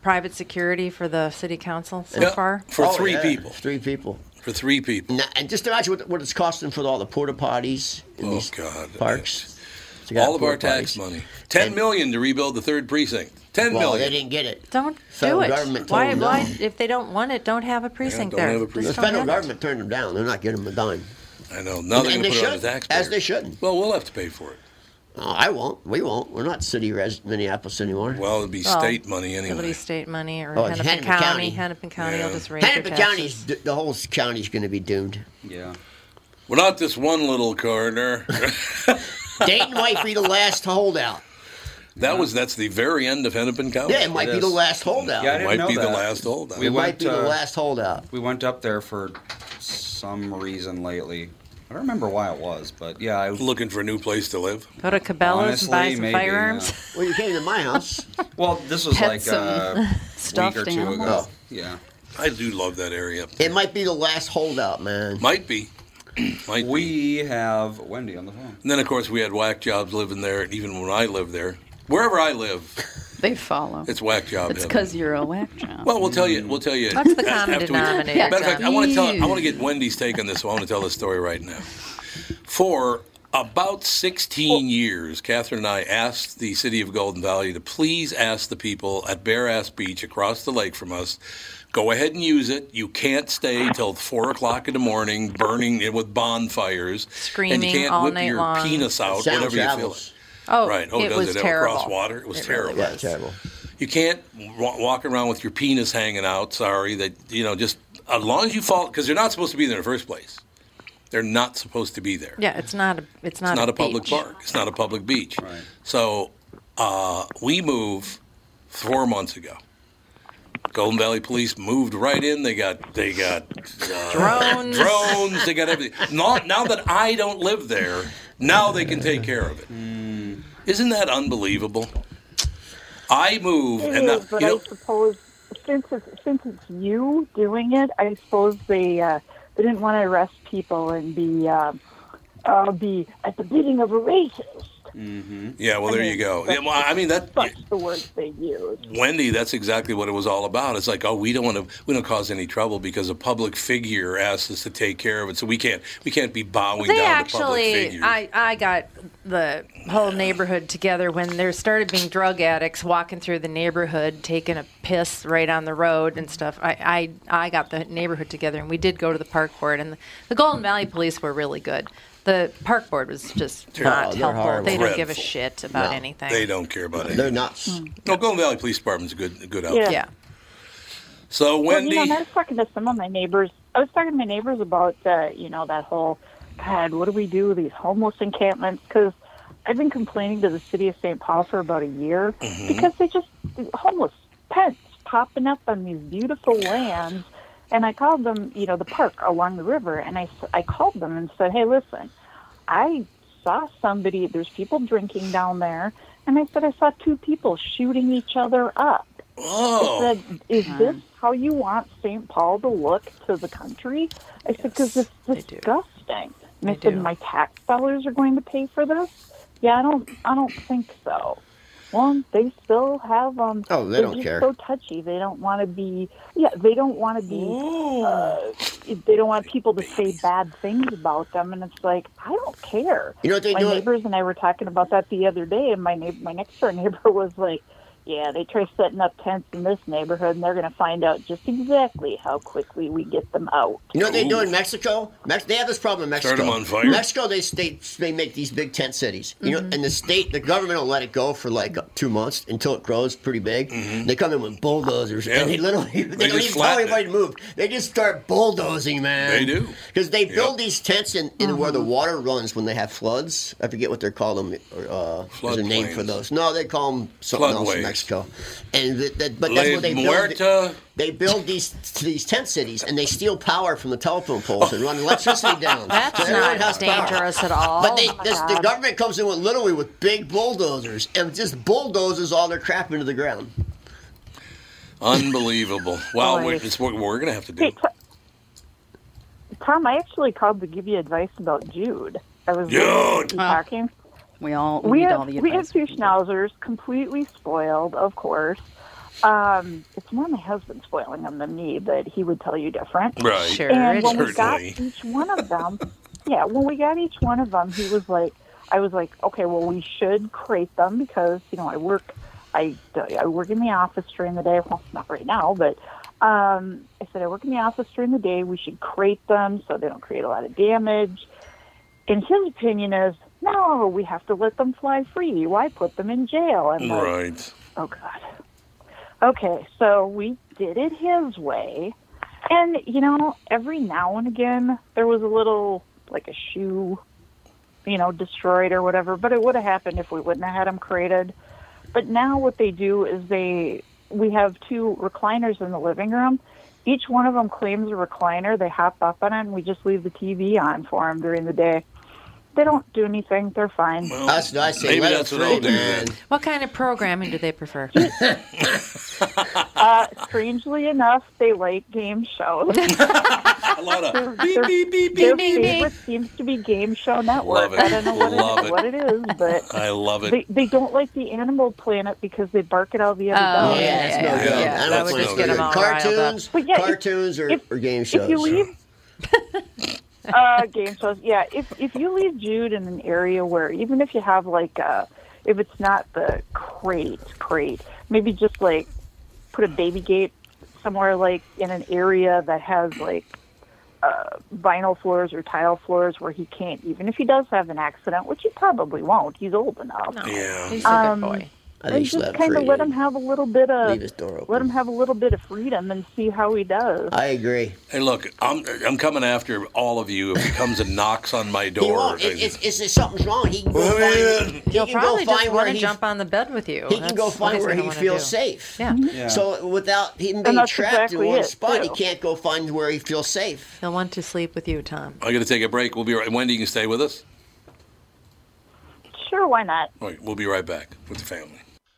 Speaker 5: private security for the city council so
Speaker 1: Yeah,
Speaker 5: far.
Speaker 1: for
Speaker 2: Oh,
Speaker 1: three
Speaker 2: yeah,
Speaker 1: people.
Speaker 2: Three people.
Speaker 1: For three people.
Speaker 2: Now, and just imagine what, what it's costing for all the porta potties in
Speaker 1: Oh
Speaker 2: these
Speaker 1: God!
Speaker 2: parks. To
Speaker 1: All of our tax
Speaker 2: potties.
Speaker 1: money. Ten
Speaker 2: And-
Speaker 1: million to rebuild the third precinct. Ten
Speaker 2: Well,
Speaker 1: million.
Speaker 2: they didn't get it.
Speaker 5: Don't
Speaker 2: Federal
Speaker 5: do it.
Speaker 2: government told
Speaker 5: why?
Speaker 2: them.
Speaker 5: Why? If they don't want it, don't have a precinct
Speaker 1: don't
Speaker 5: there.
Speaker 1: have a precinct.
Speaker 2: The
Speaker 5: don't
Speaker 2: federal
Speaker 5: have it.
Speaker 2: government turned them down. They're not getting them a dime.
Speaker 1: I know. Now they're
Speaker 2: And
Speaker 1: going
Speaker 2: they
Speaker 1: to put it on the
Speaker 2: should,
Speaker 1: taxpayer.
Speaker 2: as they should.
Speaker 1: Well, we'll have to pay for it.
Speaker 2: Oh, I won't. We won't. We're not city res Minneapolis anymore.
Speaker 1: Well, it'd be
Speaker 5: Well,
Speaker 1: state money
Speaker 5: It'll
Speaker 1: anyway.
Speaker 5: be state money or
Speaker 2: Oh, it's
Speaker 5: Hennepin,
Speaker 2: Hennepin
Speaker 5: County.
Speaker 2: County.
Speaker 5: Hennepin County
Speaker 1: Yeah.
Speaker 5: will just raise their
Speaker 2: Hennepin
Speaker 5: taxes.
Speaker 2: County's the whole county's going to be doomed.
Speaker 4: Yeah.
Speaker 1: Well, not this one little corner.
Speaker 2: Dayton might be the last holdout.
Speaker 1: that was that's the very end of Hennepin County.
Speaker 2: Yeah, it might
Speaker 4: It
Speaker 2: be the last holdout.
Speaker 4: Yeah, I didn't
Speaker 1: might
Speaker 4: know
Speaker 1: be the
Speaker 4: that.
Speaker 1: last holdout.
Speaker 4: We
Speaker 2: it might
Speaker 4: went,
Speaker 2: be the
Speaker 4: uh,
Speaker 2: last holdout.
Speaker 4: We went up there for some reason lately. I don't remember why it was, but yeah, I was
Speaker 1: Looking for a new place to live.
Speaker 5: Go to Cabela's and buy some
Speaker 4: maybe,
Speaker 5: firearms.
Speaker 4: yeah.
Speaker 2: Well, you came to my house.
Speaker 4: Well, this was
Speaker 3: Pet
Speaker 4: like
Speaker 3: some uh,
Speaker 4: a week
Speaker 3: stuffed
Speaker 4: or two ago.
Speaker 3: animals.
Speaker 4: Oh, yeah.
Speaker 1: I do love that area.
Speaker 2: It might be the last holdout, man.
Speaker 1: Might be. Might be.
Speaker 4: We have Wendy on the phone.
Speaker 1: And then, of course, we had whack jobs living there, And even when I lived there. Wherever I live,
Speaker 3: They follow.
Speaker 1: It's whack job.
Speaker 3: It's because you're a whack job.
Speaker 1: Well, we'll tell you. We'll tell you.
Speaker 5: What's the common
Speaker 1: after we-
Speaker 5: denominator,
Speaker 1: Matter of fact, I want to tell. I want to get Wendy's take on this. So I want to tell this story right now. For about 16 years, Catherine and I asked the city of Golden Valley to please ask the people at Bare Ass Beach across the lake from us. Go ahead and use it. You can't stay till four o'clock in the morning, burning it with bonfires, and
Speaker 5: Screaming
Speaker 1: you can't
Speaker 5: all
Speaker 1: whip
Speaker 5: night
Speaker 1: your
Speaker 5: long.
Speaker 1: penis out,
Speaker 2: Sound
Speaker 1: whatever you feel.
Speaker 2: travels.
Speaker 5: Oh,
Speaker 1: Right. Oh,
Speaker 5: it
Speaker 1: does
Speaker 5: was
Speaker 1: it ever
Speaker 5: terrible.
Speaker 1: cross water? It was
Speaker 5: It really
Speaker 1: terrible.
Speaker 2: Yeah, terrible.
Speaker 1: You can't wa- walk around with your penis hanging out. Sorry, that you know, just as long as you fall, because they're not supposed to be there in the first place. They're not supposed to be there.
Speaker 5: Yeah, it's not a. It's not,
Speaker 1: it's not a, public park. It's not a public beach.
Speaker 4: Right.
Speaker 1: So uh, we moved four months ago. Golden Valley Police moved right in. They got they got uh,
Speaker 5: Drones.
Speaker 1: drones. They got everything. Now, now that I don't live there, now they can take care of it. Isn't that unbelievable? I move,
Speaker 8: It
Speaker 1: and
Speaker 8: is,
Speaker 1: that,
Speaker 8: but
Speaker 1: you know,
Speaker 8: I suppose since it's, since it's you doing it, I suppose they uh, they didn't want to arrest people and be uh, uh, be at the bidding of a racist. Mm-hmm.
Speaker 1: yeah. Well,
Speaker 8: I
Speaker 1: there
Speaker 8: mean,
Speaker 1: you go. Yeah, well, I mean that.
Speaker 8: Such the words they use.
Speaker 1: Wendy, that's exactly what it was all about. It's like, oh, we don't want to, we don't cause any trouble because a public figure asked us to take care of it, so we can't, we can't be bowing
Speaker 5: They
Speaker 1: down to public
Speaker 5: actually,
Speaker 1: figures.
Speaker 5: I, I got the whole neighborhood together when there started being drug addicts walking through the neighborhood, taking a piss right on the road and stuff. I, I, I got the neighborhood together and we did go to the park board, and the, the Golden Valley police were really good. The park board was just not
Speaker 2: they're
Speaker 5: helpful.
Speaker 2: horrible.
Speaker 5: They don't give a
Speaker 1: Dreadful.
Speaker 5: shit about
Speaker 2: No,
Speaker 5: anything.
Speaker 1: they don't care about it.
Speaker 2: They're nuts.
Speaker 1: No, Golden Valley Police Department's a good, a good outfit.
Speaker 8: Yeah.
Speaker 5: Yeah.
Speaker 1: So
Speaker 8: Well,
Speaker 1: Wendy,
Speaker 8: you know, and I was talking to some of my neighbors. I was talking to my neighbors about, uh, you know, that whole, God, what do we do with these homeless encampments? Because I've been complaining to the city of St. Paul for about a year because they just homeless tents popping up on these beautiful lands. And I called them, you know, the park along the river, and I, s- I called them and said, hey, listen, I saw somebody, there's people drinking down there, and I said, I saw two people shooting each other up.
Speaker 1: oh,
Speaker 8: I said, "Is this how you want St. Paul to look to the country?" I said, "Because it's disgusting." And I said,
Speaker 5: do.
Speaker 8: "My tax dollars are going to pay for this." Yeah, I don't. I don't think so. Well, they still have um.
Speaker 2: Oh, they don't
Speaker 8: just
Speaker 2: care.
Speaker 8: So touchy. They don't want to be. Yeah, they don't want to be. Uh, they don't want people to say bad things about them, and it's like I don't care.
Speaker 2: You know what they
Speaker 8: my
Speaker 2: do?
Speaker 8: neighbors and I were talking about that the other day, and my neighbor, my next door neighbor was like, "Yeah, they try setting up tents in this neighborhood, and they're going to find out just exactly how quickly we get them out."
Speaker 2: You know what they do in Mexico? Mex- they have this problem in Mexico.
Speaker 1: Start 'em on fire?
Speaker 2: Mexico, they they they make these big tent cities. You know, and the state, the government will let it go for like two months until it grows pretty big. They come in with bulldozers,
Speaker 1: Mm-hmm. Yeah.
Speaker 2: and they literally they, don't
Speaker 1: just
Speaker 2: even tell
Speaker 1: flatten
Speaker 2: anybody to move. They just start bulldozing, man.
Speaker 1: They do.
Speaker 2: because they build
Speaker 1: Yep.
Speaker 2: these tents in, in where the water runs when they have floods. I forget what they're called them. Uh, there's a name for those. No, they call them something else in
Speaker 1: Floodways.
Speaker 2: Mexico. And th- that, but that's
Speaker 1: La
Speaker 2: what they build. They build these these tent cities and they steal power from the telephone poles and run electricity down.
Speaker 5: That's
Speaker 2: So everyone
Speaker 5: not
Speaker 2: has power.
Speaker 5: dangerous at all.
Speaker 2: But they,
Speaker 8: Oh
Speaker 2: this, the government comes in with literally with big bulldozers and just bulldozes all their crap into the ground.
Speaker 1: unbelievable. Well,
Speaker 8: Boy.
Speaker 1: we're, it's what we're gonna have to do.
Speaker 8: Hey, T- Tom, I actually called to give you advice about Jude. I was
Speaker 1: Jude!
Speaker 8: you talking.
Speaker 3: We all
Speaker 8: we
Speaker 3: need
Speaker 8: have
Speaker 3: all the
Speaker 8: we have two schnauzers, completely spoiled, of course. Um, it's more my husband spoiling them than me, but he would tell you different.
Speaker 1: Right.
Speaker 5: Sure.
Speaker 8: And
Speaker 5: when
Speaker 8: when
Speaker 5: is.
Speaker 8: we got each one of them, yeah, when we got each one of them, he was like, I was like, okay, well, we should crate them because you know I work, I I work in the office during the day. Well, not right now, but um, I said I work in the office during the day. We should crate them so they don't create a lot of damage. And his opinion is, no, we have to let them fly free. Why put them in jail? And like,
Speaker 1: Right.
Speaker 8: Oh God. Okay, so we did it his way, and you know, every now and again there was a little like a shoe, you know, destroyed or whatever. But it would have happened if we wouldn't have had them created. But now what they do is they we have two recliners in the living room. Each one of them claims a recliner. They hop up on it, and we just leave the TV on for them during the day. They don't do anything. They're fine.
Speaker 2: That's what I say.
Speaker 1: Maybe
Speaker 2: let
Speaker 1: that's what I'll
Speaker 2: free,
Speaker 1: do
Speaker 2: man.
Speaker 5: What kind of programming do they prefer?
Speaker 8: Uh, strangely enough, they like game shows.
Speaker 1: A lot of
Speaker 8: Their,
Speaker 1: beep,
Speaker 8: their-
Speaker 1: beep, beep,
Speaker 8: their
Speaker 1: beep, beep.
Speaker 8: favorite seems to be Game Show Network.
Speaker 1: Love it.
Speaker 8: I don't know what
Speaker 1: Love
Speaker 8: it,
Speaker 1: it.
Speaker 8: what it is, but
Speaker 1: I love it.
Speaker 8: they, they don't like the Animal Planet because they bark at all the other
Speaker 5: Oh,
Speaker 8: dogs.
Speaker 2: Yeah,
Speaker 5: yeah,
Speaker 2: that's
Speaker 5: yeah,
Speaker 2: no
Speaker 5: yeah,
Speaker 2: good.
Speaker 5: yeah.
Speaker 2: I
Speaker 5: That
Speaker 2: don't
Speaker 5: would just
Speaker 2: so
Speaker 5: get 'em all.
Speaker 2: Cartoons,
Speaker 8: if-
Speaker 2: cartoons or,
Speaker 8: if-
Speaker 2: or game shows.
Speaker 8: If you leave uh, game shows, yeah. If if you leave Jude in an area where even if you have like uh if it's not the crate crate, maybe just like put a baby gate somewhere like in an area that has like uh, vinyl floors or tile floors where he can't even if he does have an accident, which he probably won't. He's old enough.
Speaker 1: Yeah.
Speaker 5: He's a
Speaker 8: Um,
Speaker 5: good boy.
Speaker 2: I think
Speaker 8: And just
Speaker 2: let
Speaker 8: kind of let him have a little bit of
Speaker 2: leave his door open.
Speaker 8: let him have a little bit of freedom and see how he does.
Speaker 2: I agree.
Speaker 1: Hey, look, I'm I'm coming after all of you if he comes and knocks on my door.
Speaker 2: won't. It, it's, it's, it's something's wrong. He can go
Speaker 1: oh,
Speaker 2: find, he
Speaker 5: He'll
Speaker 2: can go
Speaker 5: probably just
Speaker 2: where
Speaker 5: want to
Speaker 2: he.
Speaker 5: jump on the bed with you.
Speaker 2: He can go find where he feels
Speaker 5: do.
Speaker 2: safe.
Speaker 5: Yeah. Mm-hmm.
Speaker 4: Yeah.
Speaker 2: So without him being trapped
Speaker 8: exactly
Speaker 2: in one
Speaker 8: it,
Speaker 2: spot, he can't go find where he feels safe.
Speaker 5: He'll want to sleep with you, Tom.
Speaker 1: I got to take a break. We'll be right. Wendy, you can stay with us.
Speaker 8: Sure, why not?
Speaker 1: All right, we'll be right back with the family.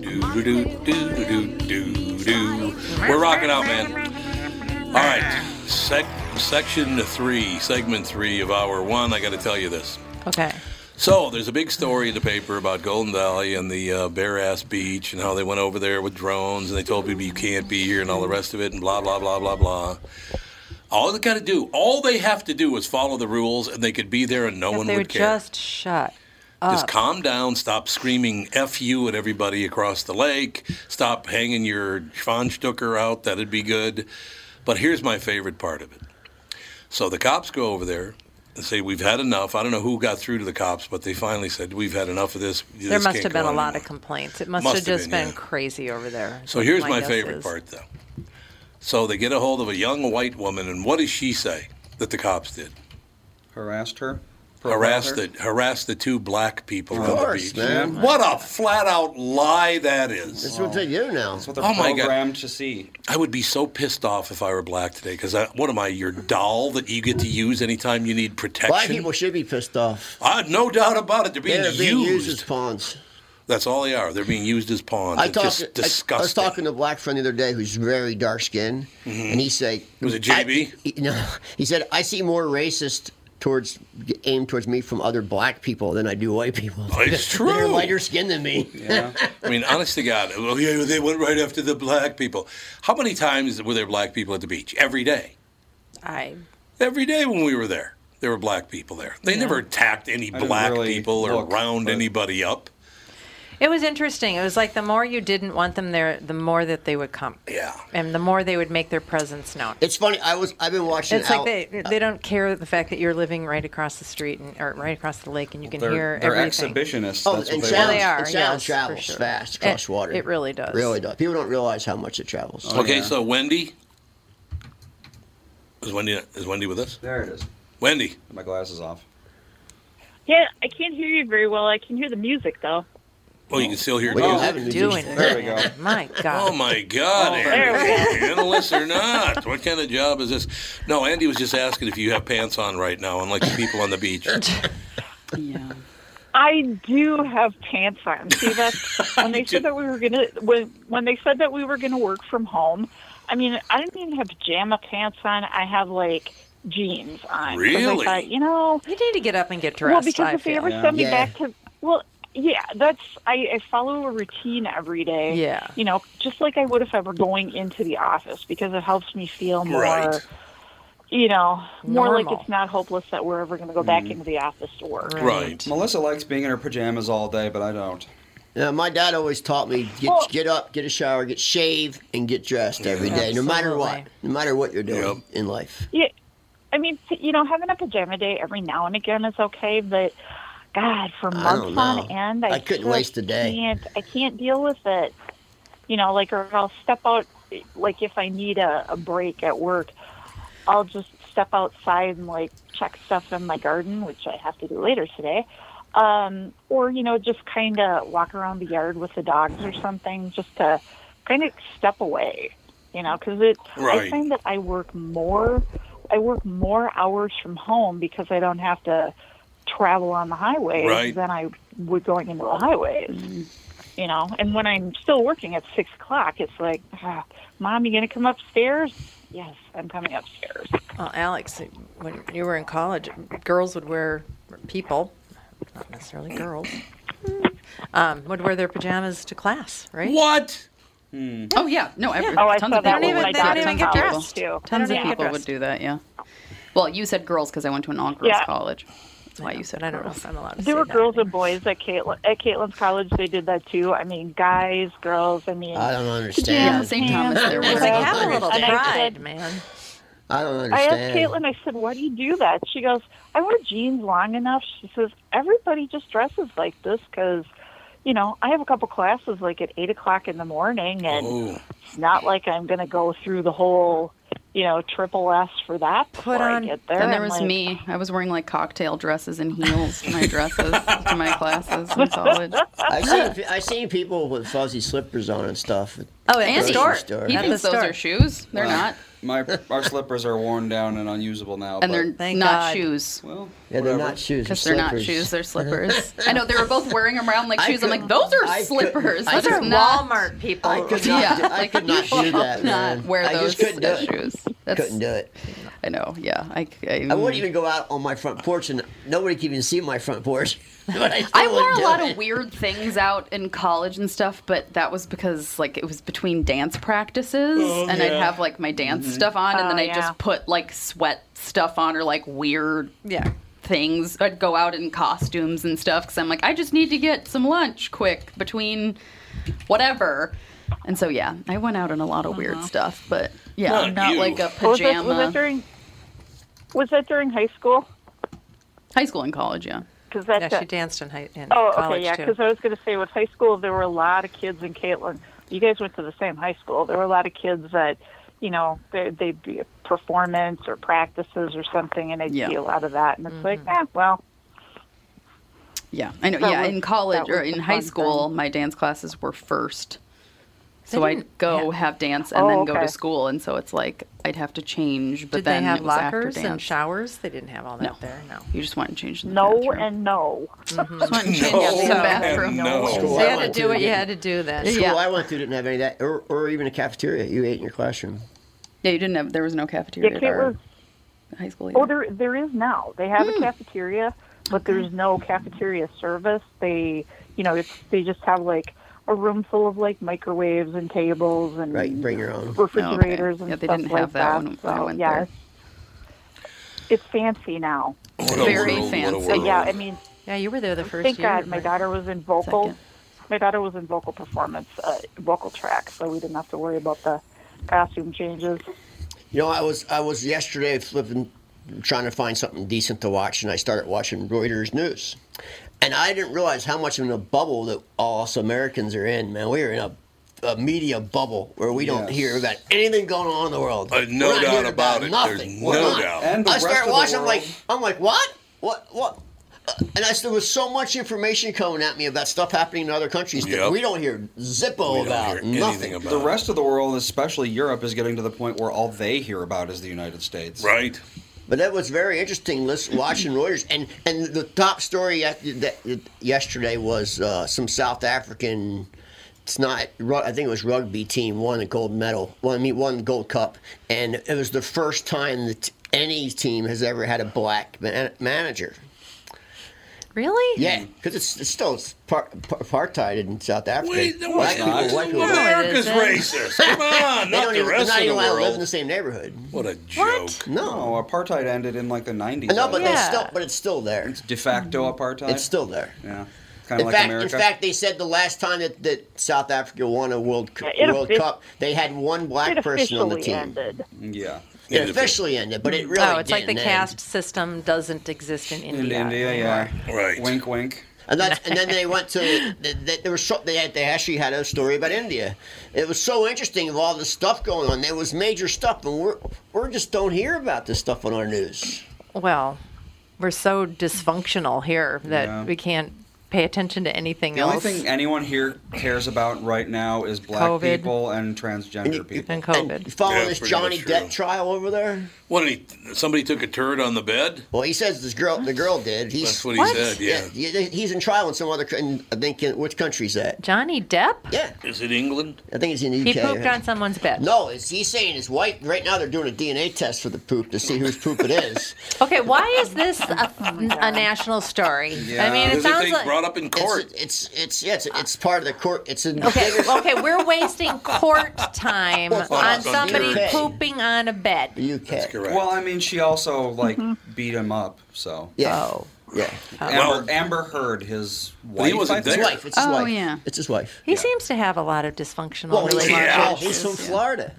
Speaker 1: Do, do, do, do, do, do, do. We're rocking out, man. All right, sec- section three, segment three of hour one. I got to tell you this.
Speaker 5: Okay.
Speaker 1: So there's a big story in the paper about Golden Valley and the uh, Bare Ass Beach and how they went over there with drones and they told people you can't be here and all the rest of it and blah blah blah blah blah. All they got to do, all they have to do is follow the rules and they could be there and no
Speaker 5: if
Speaker 1: one would care.
Speaker 5: just shut up.
Speaker 1: Just calm down. Stop screaming "f you" at everybody across the lake. Stop hanging your Schwanstucker out. That'd be good. But here's my favorite part of it. So the cops go over there and say, "We've had enough." I don't know who got through to the cops, but they finally said, "We've had enough of this."
Speaker 5: there
Speaker 1: This
Speaker 5: must have been a lot
Speaker 1: anymore."
Speaker 5: of complaints. It must,
Speaker 1: Must
Speaker 5: have
Speaker 1: have
Speaker 5: just
Speaker 1: been,
Speaker 5: been
Speaker 1: yeah.
Speaker 5: crazy over there.
Speaker 1: So here's my,
Speaker 5: guess
Speaker 1: favorite
Speaker 5: is.
Speaker 1: part, though. So they get a hold of a young white woman, and what does she say that the cops did?
Speaker 4: Harassed her.
Speaker 1: Harassed
Speaker 4: Profiled
Speaker 1: the harassed the two black people
Speaker 2: Of
Speaker 1: on the
Speaker 2: course,
Speaker 1: beach.
Speaker 2: man.
Speaker 1: What a flat out lie that is.
Speaker 2: That's what they do now.
Speaker 4: That's what they're
Speaker 1: Oh my God.
Speaker 4: programmed to see.
Speaker 1: I would be so pissed off if I were black today because what am I, your doll that you get to use anytime you need protection?
Speaker 2: Black people should be pissed off.
Speaker 1: I have no doubt about it. They're being,
Speaker 2: They're being
Speaker 1: used.
Speaker 2: used as pawns.
Speaker 1: That's all they are. They're being used as pawns.
Speaker 2: I,
Speaker 1: it's
Speaker 2: talked,
Speaker 1: just
Speaker 2: I, I was talking to a black friend the other day who's very dark skinned, mm-hmm. and he said,
Speaker 1: Was it JB?
Speaker 2: I- he- no, he said I see more racist towards aimed towards me from other black people than I do white people.
Speaker 1: Oh, it's true.
Speaker 2: They're
Speaker 1: true.
Speaker 2: lighter skinned than me.
Speaker 4: Yeah.
Speaker 1: I mean, honest to God, well, yeah, they went right after the black people. How many times were there black people at the beach? Every day.
Speaker 5: I
Speaker 1: Every day when we were there, there were black people there. They
Speaker 5: Yeah.
Speaker 1: never attacked any
Speaker 4: didn't
Speaker 1: black
Speaker 4: really
Speaker 1: people or
Speaker 4: look,
Speaker 1: round
Speaker 4: but-
Speaker 1: anybody up.
Speaker 5: It was interesting. It was like the more you didn't want them there, the more that they would come,
Speaker 1: Yeah.
Speaker 5: and the more they would make their presence known.
Speaker 2: It's funny. I was I've been watching.
Speaker 5: It's like they they don't care the fact that you're living right across the street and or right across the lake and you can
Speaker 4: They're,
Speaker 5: hear
Speaker 4: they're
Speaker 5: everything.
Speaker 4: exhibitionists.
Speaker 2: Oh,
Speaker 4: That's
Speaker 2: and
Speaker 4: what they
Speaker 2: sound,
Speaker 5: they are,
Speaker 2: and sound
Speaker 5: yes,
Speaker 2: travels
Speaker 5: sure.
Speaker 2: fast across
Speaker 5: It-
Speaker 2: water.
Speaker 5: it really does.
Speaker 2: Really does. People don't realize how much it travels.
Speaker 4: Oh,
Speaker 1: okay,
Speaker 4: yeah.
Speaker 1: so Wendy. Is Wendy is Wendy with us?
Speaker 4: There it is.
Speaker 1: Wendy.
Speaker 4: My glasses off.
Speaker 8: Yeah, I can't hear you very well. I can hear the music though.
Speaker 1: Oh, you can still hear
Speaker 2: What do you
Speaker 1: music.
Speaker 2: have in the
Speaker 5: Doing
Speaker 2: music?
Speaker 4: There we go.
Speaker 5: My God.
Speaker 1: Oh my God,
Speaker 8: there we
Speaker 1: Andy! Analyst or not? What kind of job is this? No, Andy was just asking if you have pants on right now, unlike the people on the beach.
Speaker 3: Yeah.
Speaker 8: I do have pants on. See that's when they said that we were gonna when when they said that we were gonna work from home. I mean, I didn't even have pajama pants on. I have like jeans on.
Speaker 1: Really?
Speaker 8: I thought, you know,
Speaker 5: You need to get up and get dressed.
Speaker 8: well, because
Speaker 5: I
Speaker 8: if they
Speaker 5: feel.
Speaker 8: ever send me
Speaker 2: Yeah.
Speaker 8: back to well, yeah, that's I, I follow a routine every day.
Speaker 5: Yeah.
Speaker 8: you know, just like I would if I were going into the office because it helps me feel more.
Speaker 1: Right.
Speaker 8: You know, more like it's not hopeless that we're ever going to go back mm. into the office to work.
Speaker 1: Right.
Speaker 4: Melissa likes being in her pajamas all day, but I don't.
Speaker 2: Yeah, my dad always taught me get
Speaker 8: Well-
Speaker 2: get up, get a shower, get shaved, and get dressed every day, no matter what, no matter what you're doing
Speaker 1: Yep.
Speaker 2: in life.
Speaker 8: Yeah, I mean, you know, having a pajama day every now and again is okay, but God, for months on end, I,
Speaker 2: I couldn't waste a day.
Speaker 8: Can't, I can't deal with it. You know, like, or I'll step out, like, if I need a, a break at work, I'll just step outside and like check stuff in my garden, which I have to do later today. Um, or you know, just kind of walk around the yard with the dogs or something, just to kind of step away. You know, because it.
Speaker 1: right.
Speaker 8: I find that I work more. I work more hours from home because I don't have to travel on the highways
Speaker 1: Right.
Speaker 8: than I would going into the highways. You know, and when I'm still working at six o'clock, it's like, ah, "Mom, you gonna come upstairs?" Yes, I'm coming upstairs.
Speaker 5: Well, Alex, when you were in college, girls would wear people, not necessarily girls, um, would wear their pajamas to class, right?
Speaker 1: What?
Speaker 9: Oh yeah, no, every,
Speaker 8: Oh, I
Speaker 9: tons
Speaker 8: saw
Speaker 9: of
Speaker 8: that
Speaker 9: people would
Speaker 8: my
Speaker 9: do
Speaker 8: daughter
Speaker 9: that.
Speaker 8: in
Speaker 9: Tons of people.
Speaker 8: too.
Speaker 9: Tons of people would do that. Yeah. Well, you said girls because I went to an all girls
Speaker 8: Yeah.
Speaker 9: college. That's why you said
Speaker 5: I don't know if I'm allowed to
Speaker 8: There
Speaker 5: say
Speaker 8: were
Speaker 5: that.
Speaker 8: girls and boys at Caitlin, at Caitlin's college. They did that too. I mean, guys, girls. I mean,
Speaker 2: I don't
Speaker 9: Yeah,
Speaker 2: understand.
Speaker 9: St. Thomas. There was
Speaker 5: like, have a little
Speaker 8: And
Speaker 5: pride,
Speaker 8: said-
Speaker 5: man.
Speaker 2: I don't understand.
Speaker 8: I asked. Caitlin. I said, "Why do you do that?" She goes, "I wear jeans long enough." She says, "Everybody just dresses like this because." You know, I have a couple classes like at eight o'clock in the morning, and
Speaker 1: Oh.
Speaker 8: it's not like I'm going to go through the whole, you know, triple S for that before I
Speaker 5: on-
Speaker 8: get there.
Speaker 9: And there was
Speaker 8: like,
Speaker 9: me. I was wearing like cocktail dresses and heels to my dresses to my classes in college.
Speaker 2: I've seen I've seen people with fuzzy slippers on and stuff.
Speaker 5: Oh,
Speaker 9: And
Speaker 5: the store.
Speaker 2: store.
Speaker 9: He
Speaker 5: At
Speaker 9: thinks those
Speaker 5: store.
Speaker 9: are shoes. They're
Speaker 4: Well,
Speaker 9: not.
Speaker 4: My our slippers are worn down and unusable now.
Speaker 9: And
Speaker 4: but,
Speaker 9: they're not
Speaker 5: God.
Speaker 9: shoes.
Speaker 4: well,
Speaker 2: Yeah, they're not shoes.
Speaker 9: Because
Speaker 2: they're
Speaker 9: they're not shoes, they're slippers. I know they were both wearing them around like
Speaker 2: I
Speaker 9: shoes. I'm like, those are
Speaker 2: I
Speaker 9: slippers.
Speaker 2: I
Speaker 9: That
Speaker 5: Those
Speaker 9: is
Speaker 5: are
Speaker 9: not.
Speaker 5: Walmart people.
Speaker 2: I could not.
Speaker 9: Yeah,
Speaker 2: do, I
Speaker 9: like,
Speaker 2: could not
Speaker 9: you
Speaker 2: do that,
Speaker 9: should
Speaker 2: man.
Speaker 9: not wear
Speaker 2: I
Speaker 9: those
Speaker 2: just couldn't do it.
Speaker 9: Shoes. That's,
Speaker 2: Couldn't do it.
Speaker 9: I know. Yeah, I. I,
Speaker 2: I wouldn't mm. even go out on my front porch, and nobody could even see my front porch. but I, still
Speaker 9: I wore a lot
Speaker 2: it.
Speaker 9: of weird things out in college and stuff, but that was because like it was between dance practices, oh, and I'd have like my dance mm-hmm. stuff on, and
Speaker 8: Oh,
Speaker 9: then I'd
Speaker 8: yeah.
Speaker 9: just put like sweat stuff on or like weird
Speaker 5: Yeah.
Speaker 9: Things. I'd go out in costumes and stuff because I'm like, I just need to get some lunch quick between whatever. And so yeah, I went out in a lot of weird uh-huh. stuff, but yeah,
Speaker 1: Not
Speaker 9: not, like a
Speaker 8: was that,
Speaker 9: pajama.
Speaker 8: was that during? Was that during high school?
Speaker 9: High school and college, yeah.
Speaker 8: Because that.
Speaker 5: Yeah, she danced in, high, in
Speaker 8: Oh,
Speaker 5: college
Speaker 8: okay, yeah. Because I was going to say, with high school, there were a lot of kids in Caitlin. You guys went to the same high school. There were a lot of kids that, you know, they, they'd be at performance or practices or something, and I'd
Speaker 9: Yeah.
Speaker 8: see a lot of that. And it's like,
Speaker 5: Mm-hmm.
Speaker 8: eh, well,
Speaker 9: Yeah, I know.
Speaker 8: That
Speaker 9: yeah,
Speaker 8: was-
Speaker 9: in college or in high school,
Speaker 8: thing.
Speaker 9: my dance classes were first. So I'd go
Speaker 5: have-
Speaker 9: have dance and
Speaker 8: Oh,
Speaker 9: then go
Speaker 8: okay.
Speaker 9: to school, and so it's like I'd have to change. But
Speaker 5: Did
Speaker 9: then
Speaker 5: they have
Speaker 9: it was after
Speaker 5: lockers and showers? They didn't have all that
Speaker 9: No.
Speaker 5: there. No.
Speaker 9: You just went and changed the
Speaker 8: no
Speaker 9: bathroom.
Speaker 8: and no.
Speaker 9: just went and changed
Speaker 1: No
Speaker 9: in the
Speaker 1: and
Speaker 9: bathroom.
Speaker 1: no.
Speaker 2: School
Speaker 5: You had to do what you had to do then.
Speaker 2: School
Speaker 9: Yeah.
Speaker 2: I went to didn't have any of that, or, or even a cafeteria. You ate in your classroom.
Speaker 9: Yeah, you didn't have. There was no
Speaker 8: Yeah,
Speaker 9: cafeteria at our
Speaker 8: Caitlin.
Speaker 9: high school.
Speaker 8: Oh, there there is now. They have
Speaker 9: Hmm.
Speaker 8: a cafeteria, but there's no cafeteria service. They, you know, it's they just have like a room full of like microwaves and tables and
Speaker 2: Right, you bring your own.
Speaker 8: refrigerators and
Speaker 9: Yeah, they
Speaker 8: stuff
Speaker 9: didn't
Speaker 8: like
Speaker 9: have that when- when I
Speaker 8: so,
Speaker 9: went
Speaker 8: yeah,
Speaker 9: there.
Speaker 8: It's, it's fancy now.
Speaker 1: What
Speaker 9: Very
Speaker 1: world,
Speaker 9: fancy.
Speaker 8: But yeah. I mean,
Speaker 5: Yeah, you were there the first
Speaker 8: thank
Speaker 5: year.
Speaker 8: God my
Speaker 5: right?
Speaker 8: daughter was in vocal.
Speaker 9: Second.
Speaker 8: My daughter was in vocal performance, uh, vocal track, so we didn't have to worry about the costume changes.
Speaker 2: You know, I was I was yesterday flipping, trying to find something decent to watch, and I started watching Reuters news, and I didn't realize how much of a bubble that all us Americans are in. Man, we are in a, a media bubble where we don't hear about anything going on in the world.
Speaker 1: Uh, no
Speaker 2: We're not
Speaker 1: doubt
Speaker 2: hearing
Speaker 1: about it.
Speaker 2: Nothing.
Speaker 1: There's
Speaker 2: We're
Speaker 1: no
Speaker 2: not.
Speaker 1: doubt.
Speaker 4: And the
Speaker 2: I
Speaker 4: rest
Speaker 2: start
Speaker 4: of the
Speaker 2: watching. I'm like, I'm like, what? What? What? Uh, And I, there was so much information coming at me about stuff happening in other countries that
Speaker 1: Yep.
Speaker 2: we don't hear zippo
Speaker 1: We
Speaker 2: about.
Speaker 1: hear anything
Speaker 2: nothing.
Speaker 1: about
Speaker 4: The rest of the world, especially Europe, is getting to the point where all they hear about is the United States.
Speaker 1: Right.
Speaker 2: But that was very interesting. Listen, watching Reuters, and and the top story yesterday was uh, some South African. It's not. I think it was rugby team won a gold medal. Well, I mean, won the gold cup, and it was the first time that any team has ever had a black man- manager.
Speaker 5: Really?
Speaker 2: Yeah, because it's, it's still par- par- apartheid in South Africa.
Speaker 1: Wait, no,
Speaker 2: Black
Speaker 1: it's
Speaker 2: people,
Speaker 1: not.
Speaker 2: white people.
Speaker 1: Well, America's
Speaker 5: it
Speaker 1: racist. Come on,
Speaker 2: They
Speaker 1: not
Speaker 2: don't
Speaker 1: the
Speaker 2: even,
Speaker 1: rest
Speaker 2: they're not
Speaker 1: of
Speaker 2: even
Speaker 1: the
Speaker 2: allowed to live in the same neighborhood.
Speaker 1: What a joke.
Speaker 2: No,
Speaker 4: No, apartheid ended in like the 90s.
Speaker 2: no, but they
Speaker 5: Yeah.
Speaker 2: still, but it's still there.
Speaker 4: It's de facto apartheid.
Speaker 2: It's still there.
Speaker 4: yeah, kind
Speaker 2: In
Speaker 4: of like
Speaker 2: fact,
Speaker 4: America.
Speaker 2: in fact, they said the last time that, that South Africa won a World Cu-
Speaker 8: It
Speaker 2: World
Speaker 8: offic-
Speaker 2: Cup, they had one black person on the
Speaker 8: officially
Speaker 2: team.
Speaker 8: ended.
Speaker 4: yeah,
Speaker 2: It officially ended, but it oh, really
Speaker 5: oh, it's like the
Speaker 2: didn't end.
Speaker 5: caste system doesn't exist in
Speaker 4: in
Speaker 5: India.
Speaker 4: India, yeah.
Speaker 1: Right.
Speaker 4: Wink, wink.
Speaker 2: And that's and then they went to they, they, they were so, they had, they actually had a story about India. It was so interesting of all the stuff going on. There was major stuff, and we're we just don't hear about this stuff on our news.
Speaker 5: Well, we're so dysfunctional here that
Speaker 4: Yeah.
Speaker 5: we can't pay attention to anything
Speaker 4: The
Speaker 5: else.
Speaker 4: only thing anyone here cares about right now is black
Speaker 5: COVID.
Speaker 4: people and transgender people.
Speaker 5: and COVID.
Speaker 2: And following
Speaker 1: Yeah,
Speaker 2: this Johnny. Depp trial over there.
Speaker 1: What did he? Somebody took a turd on the bed.
Speaker 2: Well, he says this girl, the girl did. He's,
Speaker 1: That's what he said. Yeah.
Speaker 2: yeah, he's in trial in some other. In, I think in, which country's that?
Speaker 5: Johnny Depp?
Speaker 2: Yeah,
Speaker 1: Is it England?
Speaker 2: I think it's in the
Speaker 5: He
Speaker 2: UK.
Speaker 5: pooped on someone's bed.
Speaker 2: No, it's, he's saying his wife. Right now, they're doing a DNA test for the poop to see whose poop it is.
Speaker 5: Okay, why is this a, a national story? Yeah. I mean, it sounds
Speaker 1: they
Speaker 5: like.
Speaker 1: brought up in court.
Speaker 2: It's it's yeah, it's, it's part of the court. It's a
Speaker 5: Okay, okay, we're wasting court time
Speaker 2: Well,
Speaker 5: on somebody pooping on a bed.
Speaker 2: The UK.
Speaker 1: That's correct.
Speaker 4: Well, I mean, she also like mm-hmm. beat him up. So
Speaker 2: Yeah.
Speaker 5: Oh.
Speaker 2: Yeah. Oh.
Speaker 4: Amber,
Speaker 1: Well-
Speaker 4: Amber Heard, his wife.
Speaker 1: he wasn't
Speaker 4: I
Speaker 2: His
Speaker 1: there.
Speaker 2: wife. It's his
Speaker 9: Oh,
Speaker 2: wife.
Speaker 9: yeah.
Speaker 2: It's his wife.
Speaker 5: He seems to have a lot of dysfunctional
Speaker 2: Well, he's,
Speaker 5: relationships.
Speaker 2: yeah, he's from Florida.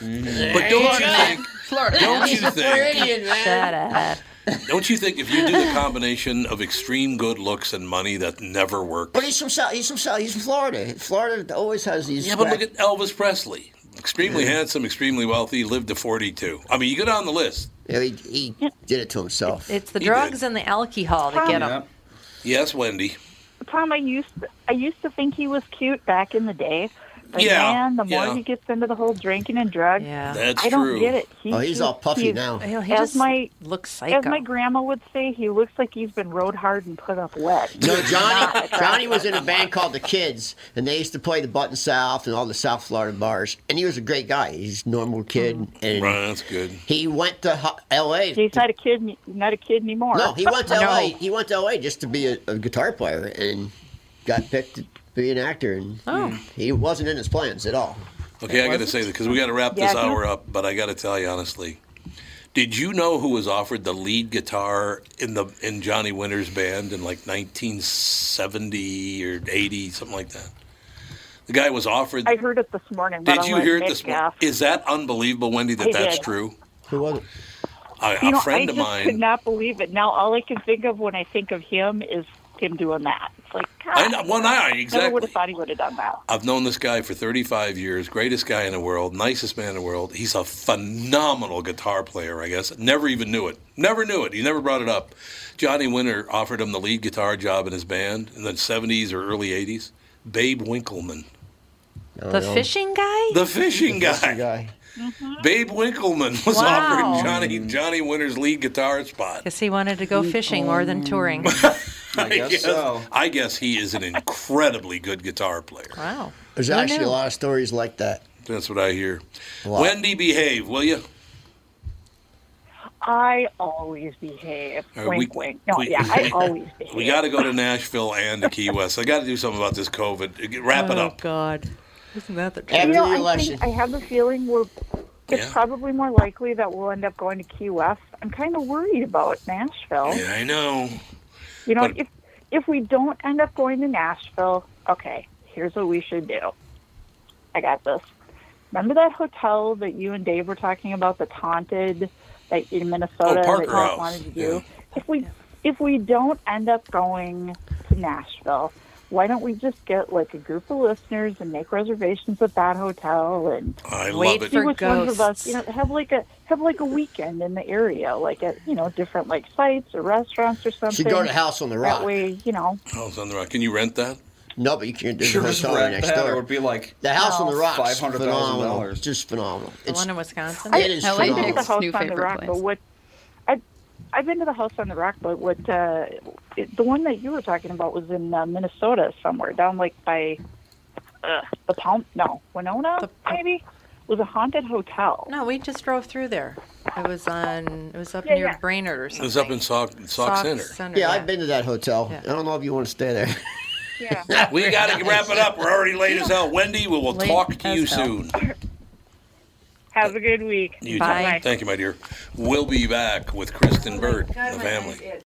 Speaker 2: Mm-hmm.
Speaker 1: But don't you think?
Speaker 9: Florida.
Speaker 1: Don't you think?
Speaker 2: Floridian, man.
Speaker 5: Shut up.
Speaker 1: Don't you think if you do the combination of extreme good looks and money, that never works?
Speaker 2: But he's from South. He's from South. He's from Florida. Florida always has these.
Speaker 1: Yeah, but look at Elvis Presley. Extremely handsome, extremely wealthy, lived to 42. I mean, you go down the list.
Speaker 2: Yeah, he, he did it to himself.
Speaker 5: It's the
Speaker 1: He
Speaker 5: drugs
Speaker 1: did.
Speaker 5: and the alcohol that get
Speaker 4: Yeah.
Speaker 5: him.
Speaker 1: Yes, Wendy.
Speaker 8: Tom, I used I used to think he was cute back in the day. But
Speaker 1: Yeah,
Speaker 8: man, the more
Speaker 1: yeah.
Speaker 8: he gets into the whole drinking and drugs,
Speaker 5: Yeah.
Speaker 1: That's
Speaker 8: I don't
Speaker 1: true.
Speaker 8: get it. He,
Speaker 2: Oh, he's all puffy now.
Speaker 5: He
Speaker 8: As
Speaker 5: just
Speaker 8: my-
Speaker 5: looks psycho.
Speaker 8: As my grandma would say, he looks like he's been rode hard and put up wet.
Speaker 2: No, Johnny. Johnny was in a band called the Kids, and they used to play the Button South and all the South Florida bars. And he was a great guy. He's a normal kid, mm-hmm. and
Speaker 1: Right, that's good.
Speaker 2: he went to L.A.
Speaker 8: He's not a kid, not a kid anymore.
Speaker 2: No, he went to
Speaker 5: No.
Speaker 2: L.A. He went to L.A. just to be a, a guitar player, and got picked to be an actor. And
Speaker 5: Oh.
Speaker 2: he wasn't in his plans at all.
Speaker 1: Okay, I got to say this because we got to wrap this
Speaker 8: Yeah, he-
Speaker 1: hour up. But I got to tell you honestly, did you know who was offered the lead guitar in the in Johnny Winter's band in like 1970 or 80, something like that? The guy was offered.
Speaker 8: I heard it this morning.
Speaker 1: did you
Speaker 8: let
Speaker 1: hear it this morning? Is that unbelievable, Wendy? That
Speaker 8: I
Speaker 1: that's
Speaker 8: did.
Speaker 1: true.
Speaker 2: Who was it?
Speaker 1: A,
Speaker 8: You know,
Speaker 1: friend
Speaker 8: I
Speaker 1: of
Speaker 8: just
Speaker 1: mine.
Speaker 8: could not believe it. Now all I can think of when I think of him is him doing that. It's like, God,
Speaker 1: I know, well, I
Speaker 8: never would have thought he would have done that.
Speaker 1: I've known this guy for 35 years. Greatest guy in the world, nicest man in the world. He's a phenomenal guitar player, I guess. Never even knew it. Never knew it. He never brought it up. Johnny Winter offered him the lead guitar job in his band in the 70s or early 80s. Babe Winkelman, oh,
Speaker 5: the fishing guy?
Speaker 1: the fishing guy.
Speaker 2: Fishing guy. Mm-hmm.
Speaker 1: Babe Winkelman was
Speaker 5: Wow.
Speaker 1: offered Johnny mm. Johnny Winter's lead guitar spot.
Speaker 5: because he wanted to go fishing more than touring.
Speaker 4: I guess so.
Speaker 1: I guess he is an incredibly good guitar player.
Speaker 5: Wow.
Speaker 2: There's
Speaker 5: Who
Speaker 2: actually
Speaker 5: knew?
Speaker 2: a lot of stories like that.
Speaker 1: That's what I hear. Wendy, behave, will you?
Speaker 8: I always behave.
Speaker 1: All right,
Speaker 8: wink,
Speaker 1: we-
Speaker 8: wink. No,
Speaker 1: we-
Speaker 8: yeah, I always behave.
Speaker 1: We got to go to Nashville and to Key West. I got to do something about this COVID. Uh, wrap it
Speaker 5: oh,
Speaker 1: up.
Speaker 5: God. Isn't that the truth?
Speaker 2: After
Speaker 8: you know,
Speaker 2: the
Speaker 8: I
Speaker 2: election.
Speaker 8: think I have the feeling we're. It's
Speaker 1: Yeah.
Speaker 8: probably more likely that we'll end up going to Key West. I'm kind of worried about Nashville.
Speaker 1: Yeah, I know.
Speaker 8: You know,
Speaker 1: But-
Speaker 8: if if we don't end up going to Nashville, okay, here's what we should do. I got this. Remember that hotel that you and Dave were talking about, the taunted that in Minnesota
Speaker 1: Oh, Palmer
Speaker 8: that you
Speaker 1: House.
Speaker 8: wanted to do?
Speaker 1: Yeah.
Speaker 8: If we if we don't end up going to Nashville, why don't we just get like a group of listeners and make reservations at that hotel and
Speaker 1: I
Speaker 5: Wait
Speaker 1: love it.
Speaker 8: see
Speaker 5: For
Speaker 8: which ones of us, you know, have like a have like a weekend in the area, like at you know different like sites or restaurants or something.
Speaker 2: Should go to House on the Rock.
Speaker 8: That way, you know.
Speaker 1: House on the Rock. Can you rent that?
Speaker 2: No, but you can't do
Speaker 4: Sure,
Speaker 2: the hotel right
Speaker 4: rent
Speaker 2: next
Speaker 4: that. It would be like
Speaker 2: The House on the Rock,
Speaker 4: $500,000.
Speaker 2: Just phenomenal.
Speaker 5: The
Speaker 2: It's,
Speaker 5: one in Wisconsin?
Speaker 2: it is
Speaker 9: LA
Speaker 8: I
Speaker 9: Nick's
Speaker 8: think the
Speaker 2: phenomenal.
Speaker 8: house
Speaker 9: new
Speaker 8: on the rock,
Speaker 9: place.
Speaker 8: but what I've been to the house on the rock, but what uh, it, the one that you were talking about was in uh, Minnesota somewhere, down like by uh, the Palm. No, Winona, maybe. It was a haunted hotel.
Speaker 5: No, we just drove through there. It was on. It was up
Speaker 8: Yeah,
Speaker 5: near
Speaker 8: yeah.
Speaker 5: Brainerd or something.
Speaker 1: It was up in Sauk, Sauk, Centre.
Speaker 2: yeah, I've been to that hotel.
Speaker 5: Yeah.
Speaker 2: I don't know if you want to stay there.
Speaker 8: Yeah.
Speaker 1: We got to wrap it up. We're already late as hell. Wendy, we will
Speaker 5: Late
Speaker 1: talk to you
Speaker 5: hell.
Speaker 1: soon.
Speaker 8: Have a good week.
Speaker 1: You too.
Speaker 5: Bye.
Speaker 1: Thank you, my dear. We'll be back with Kristen Bird, and the family.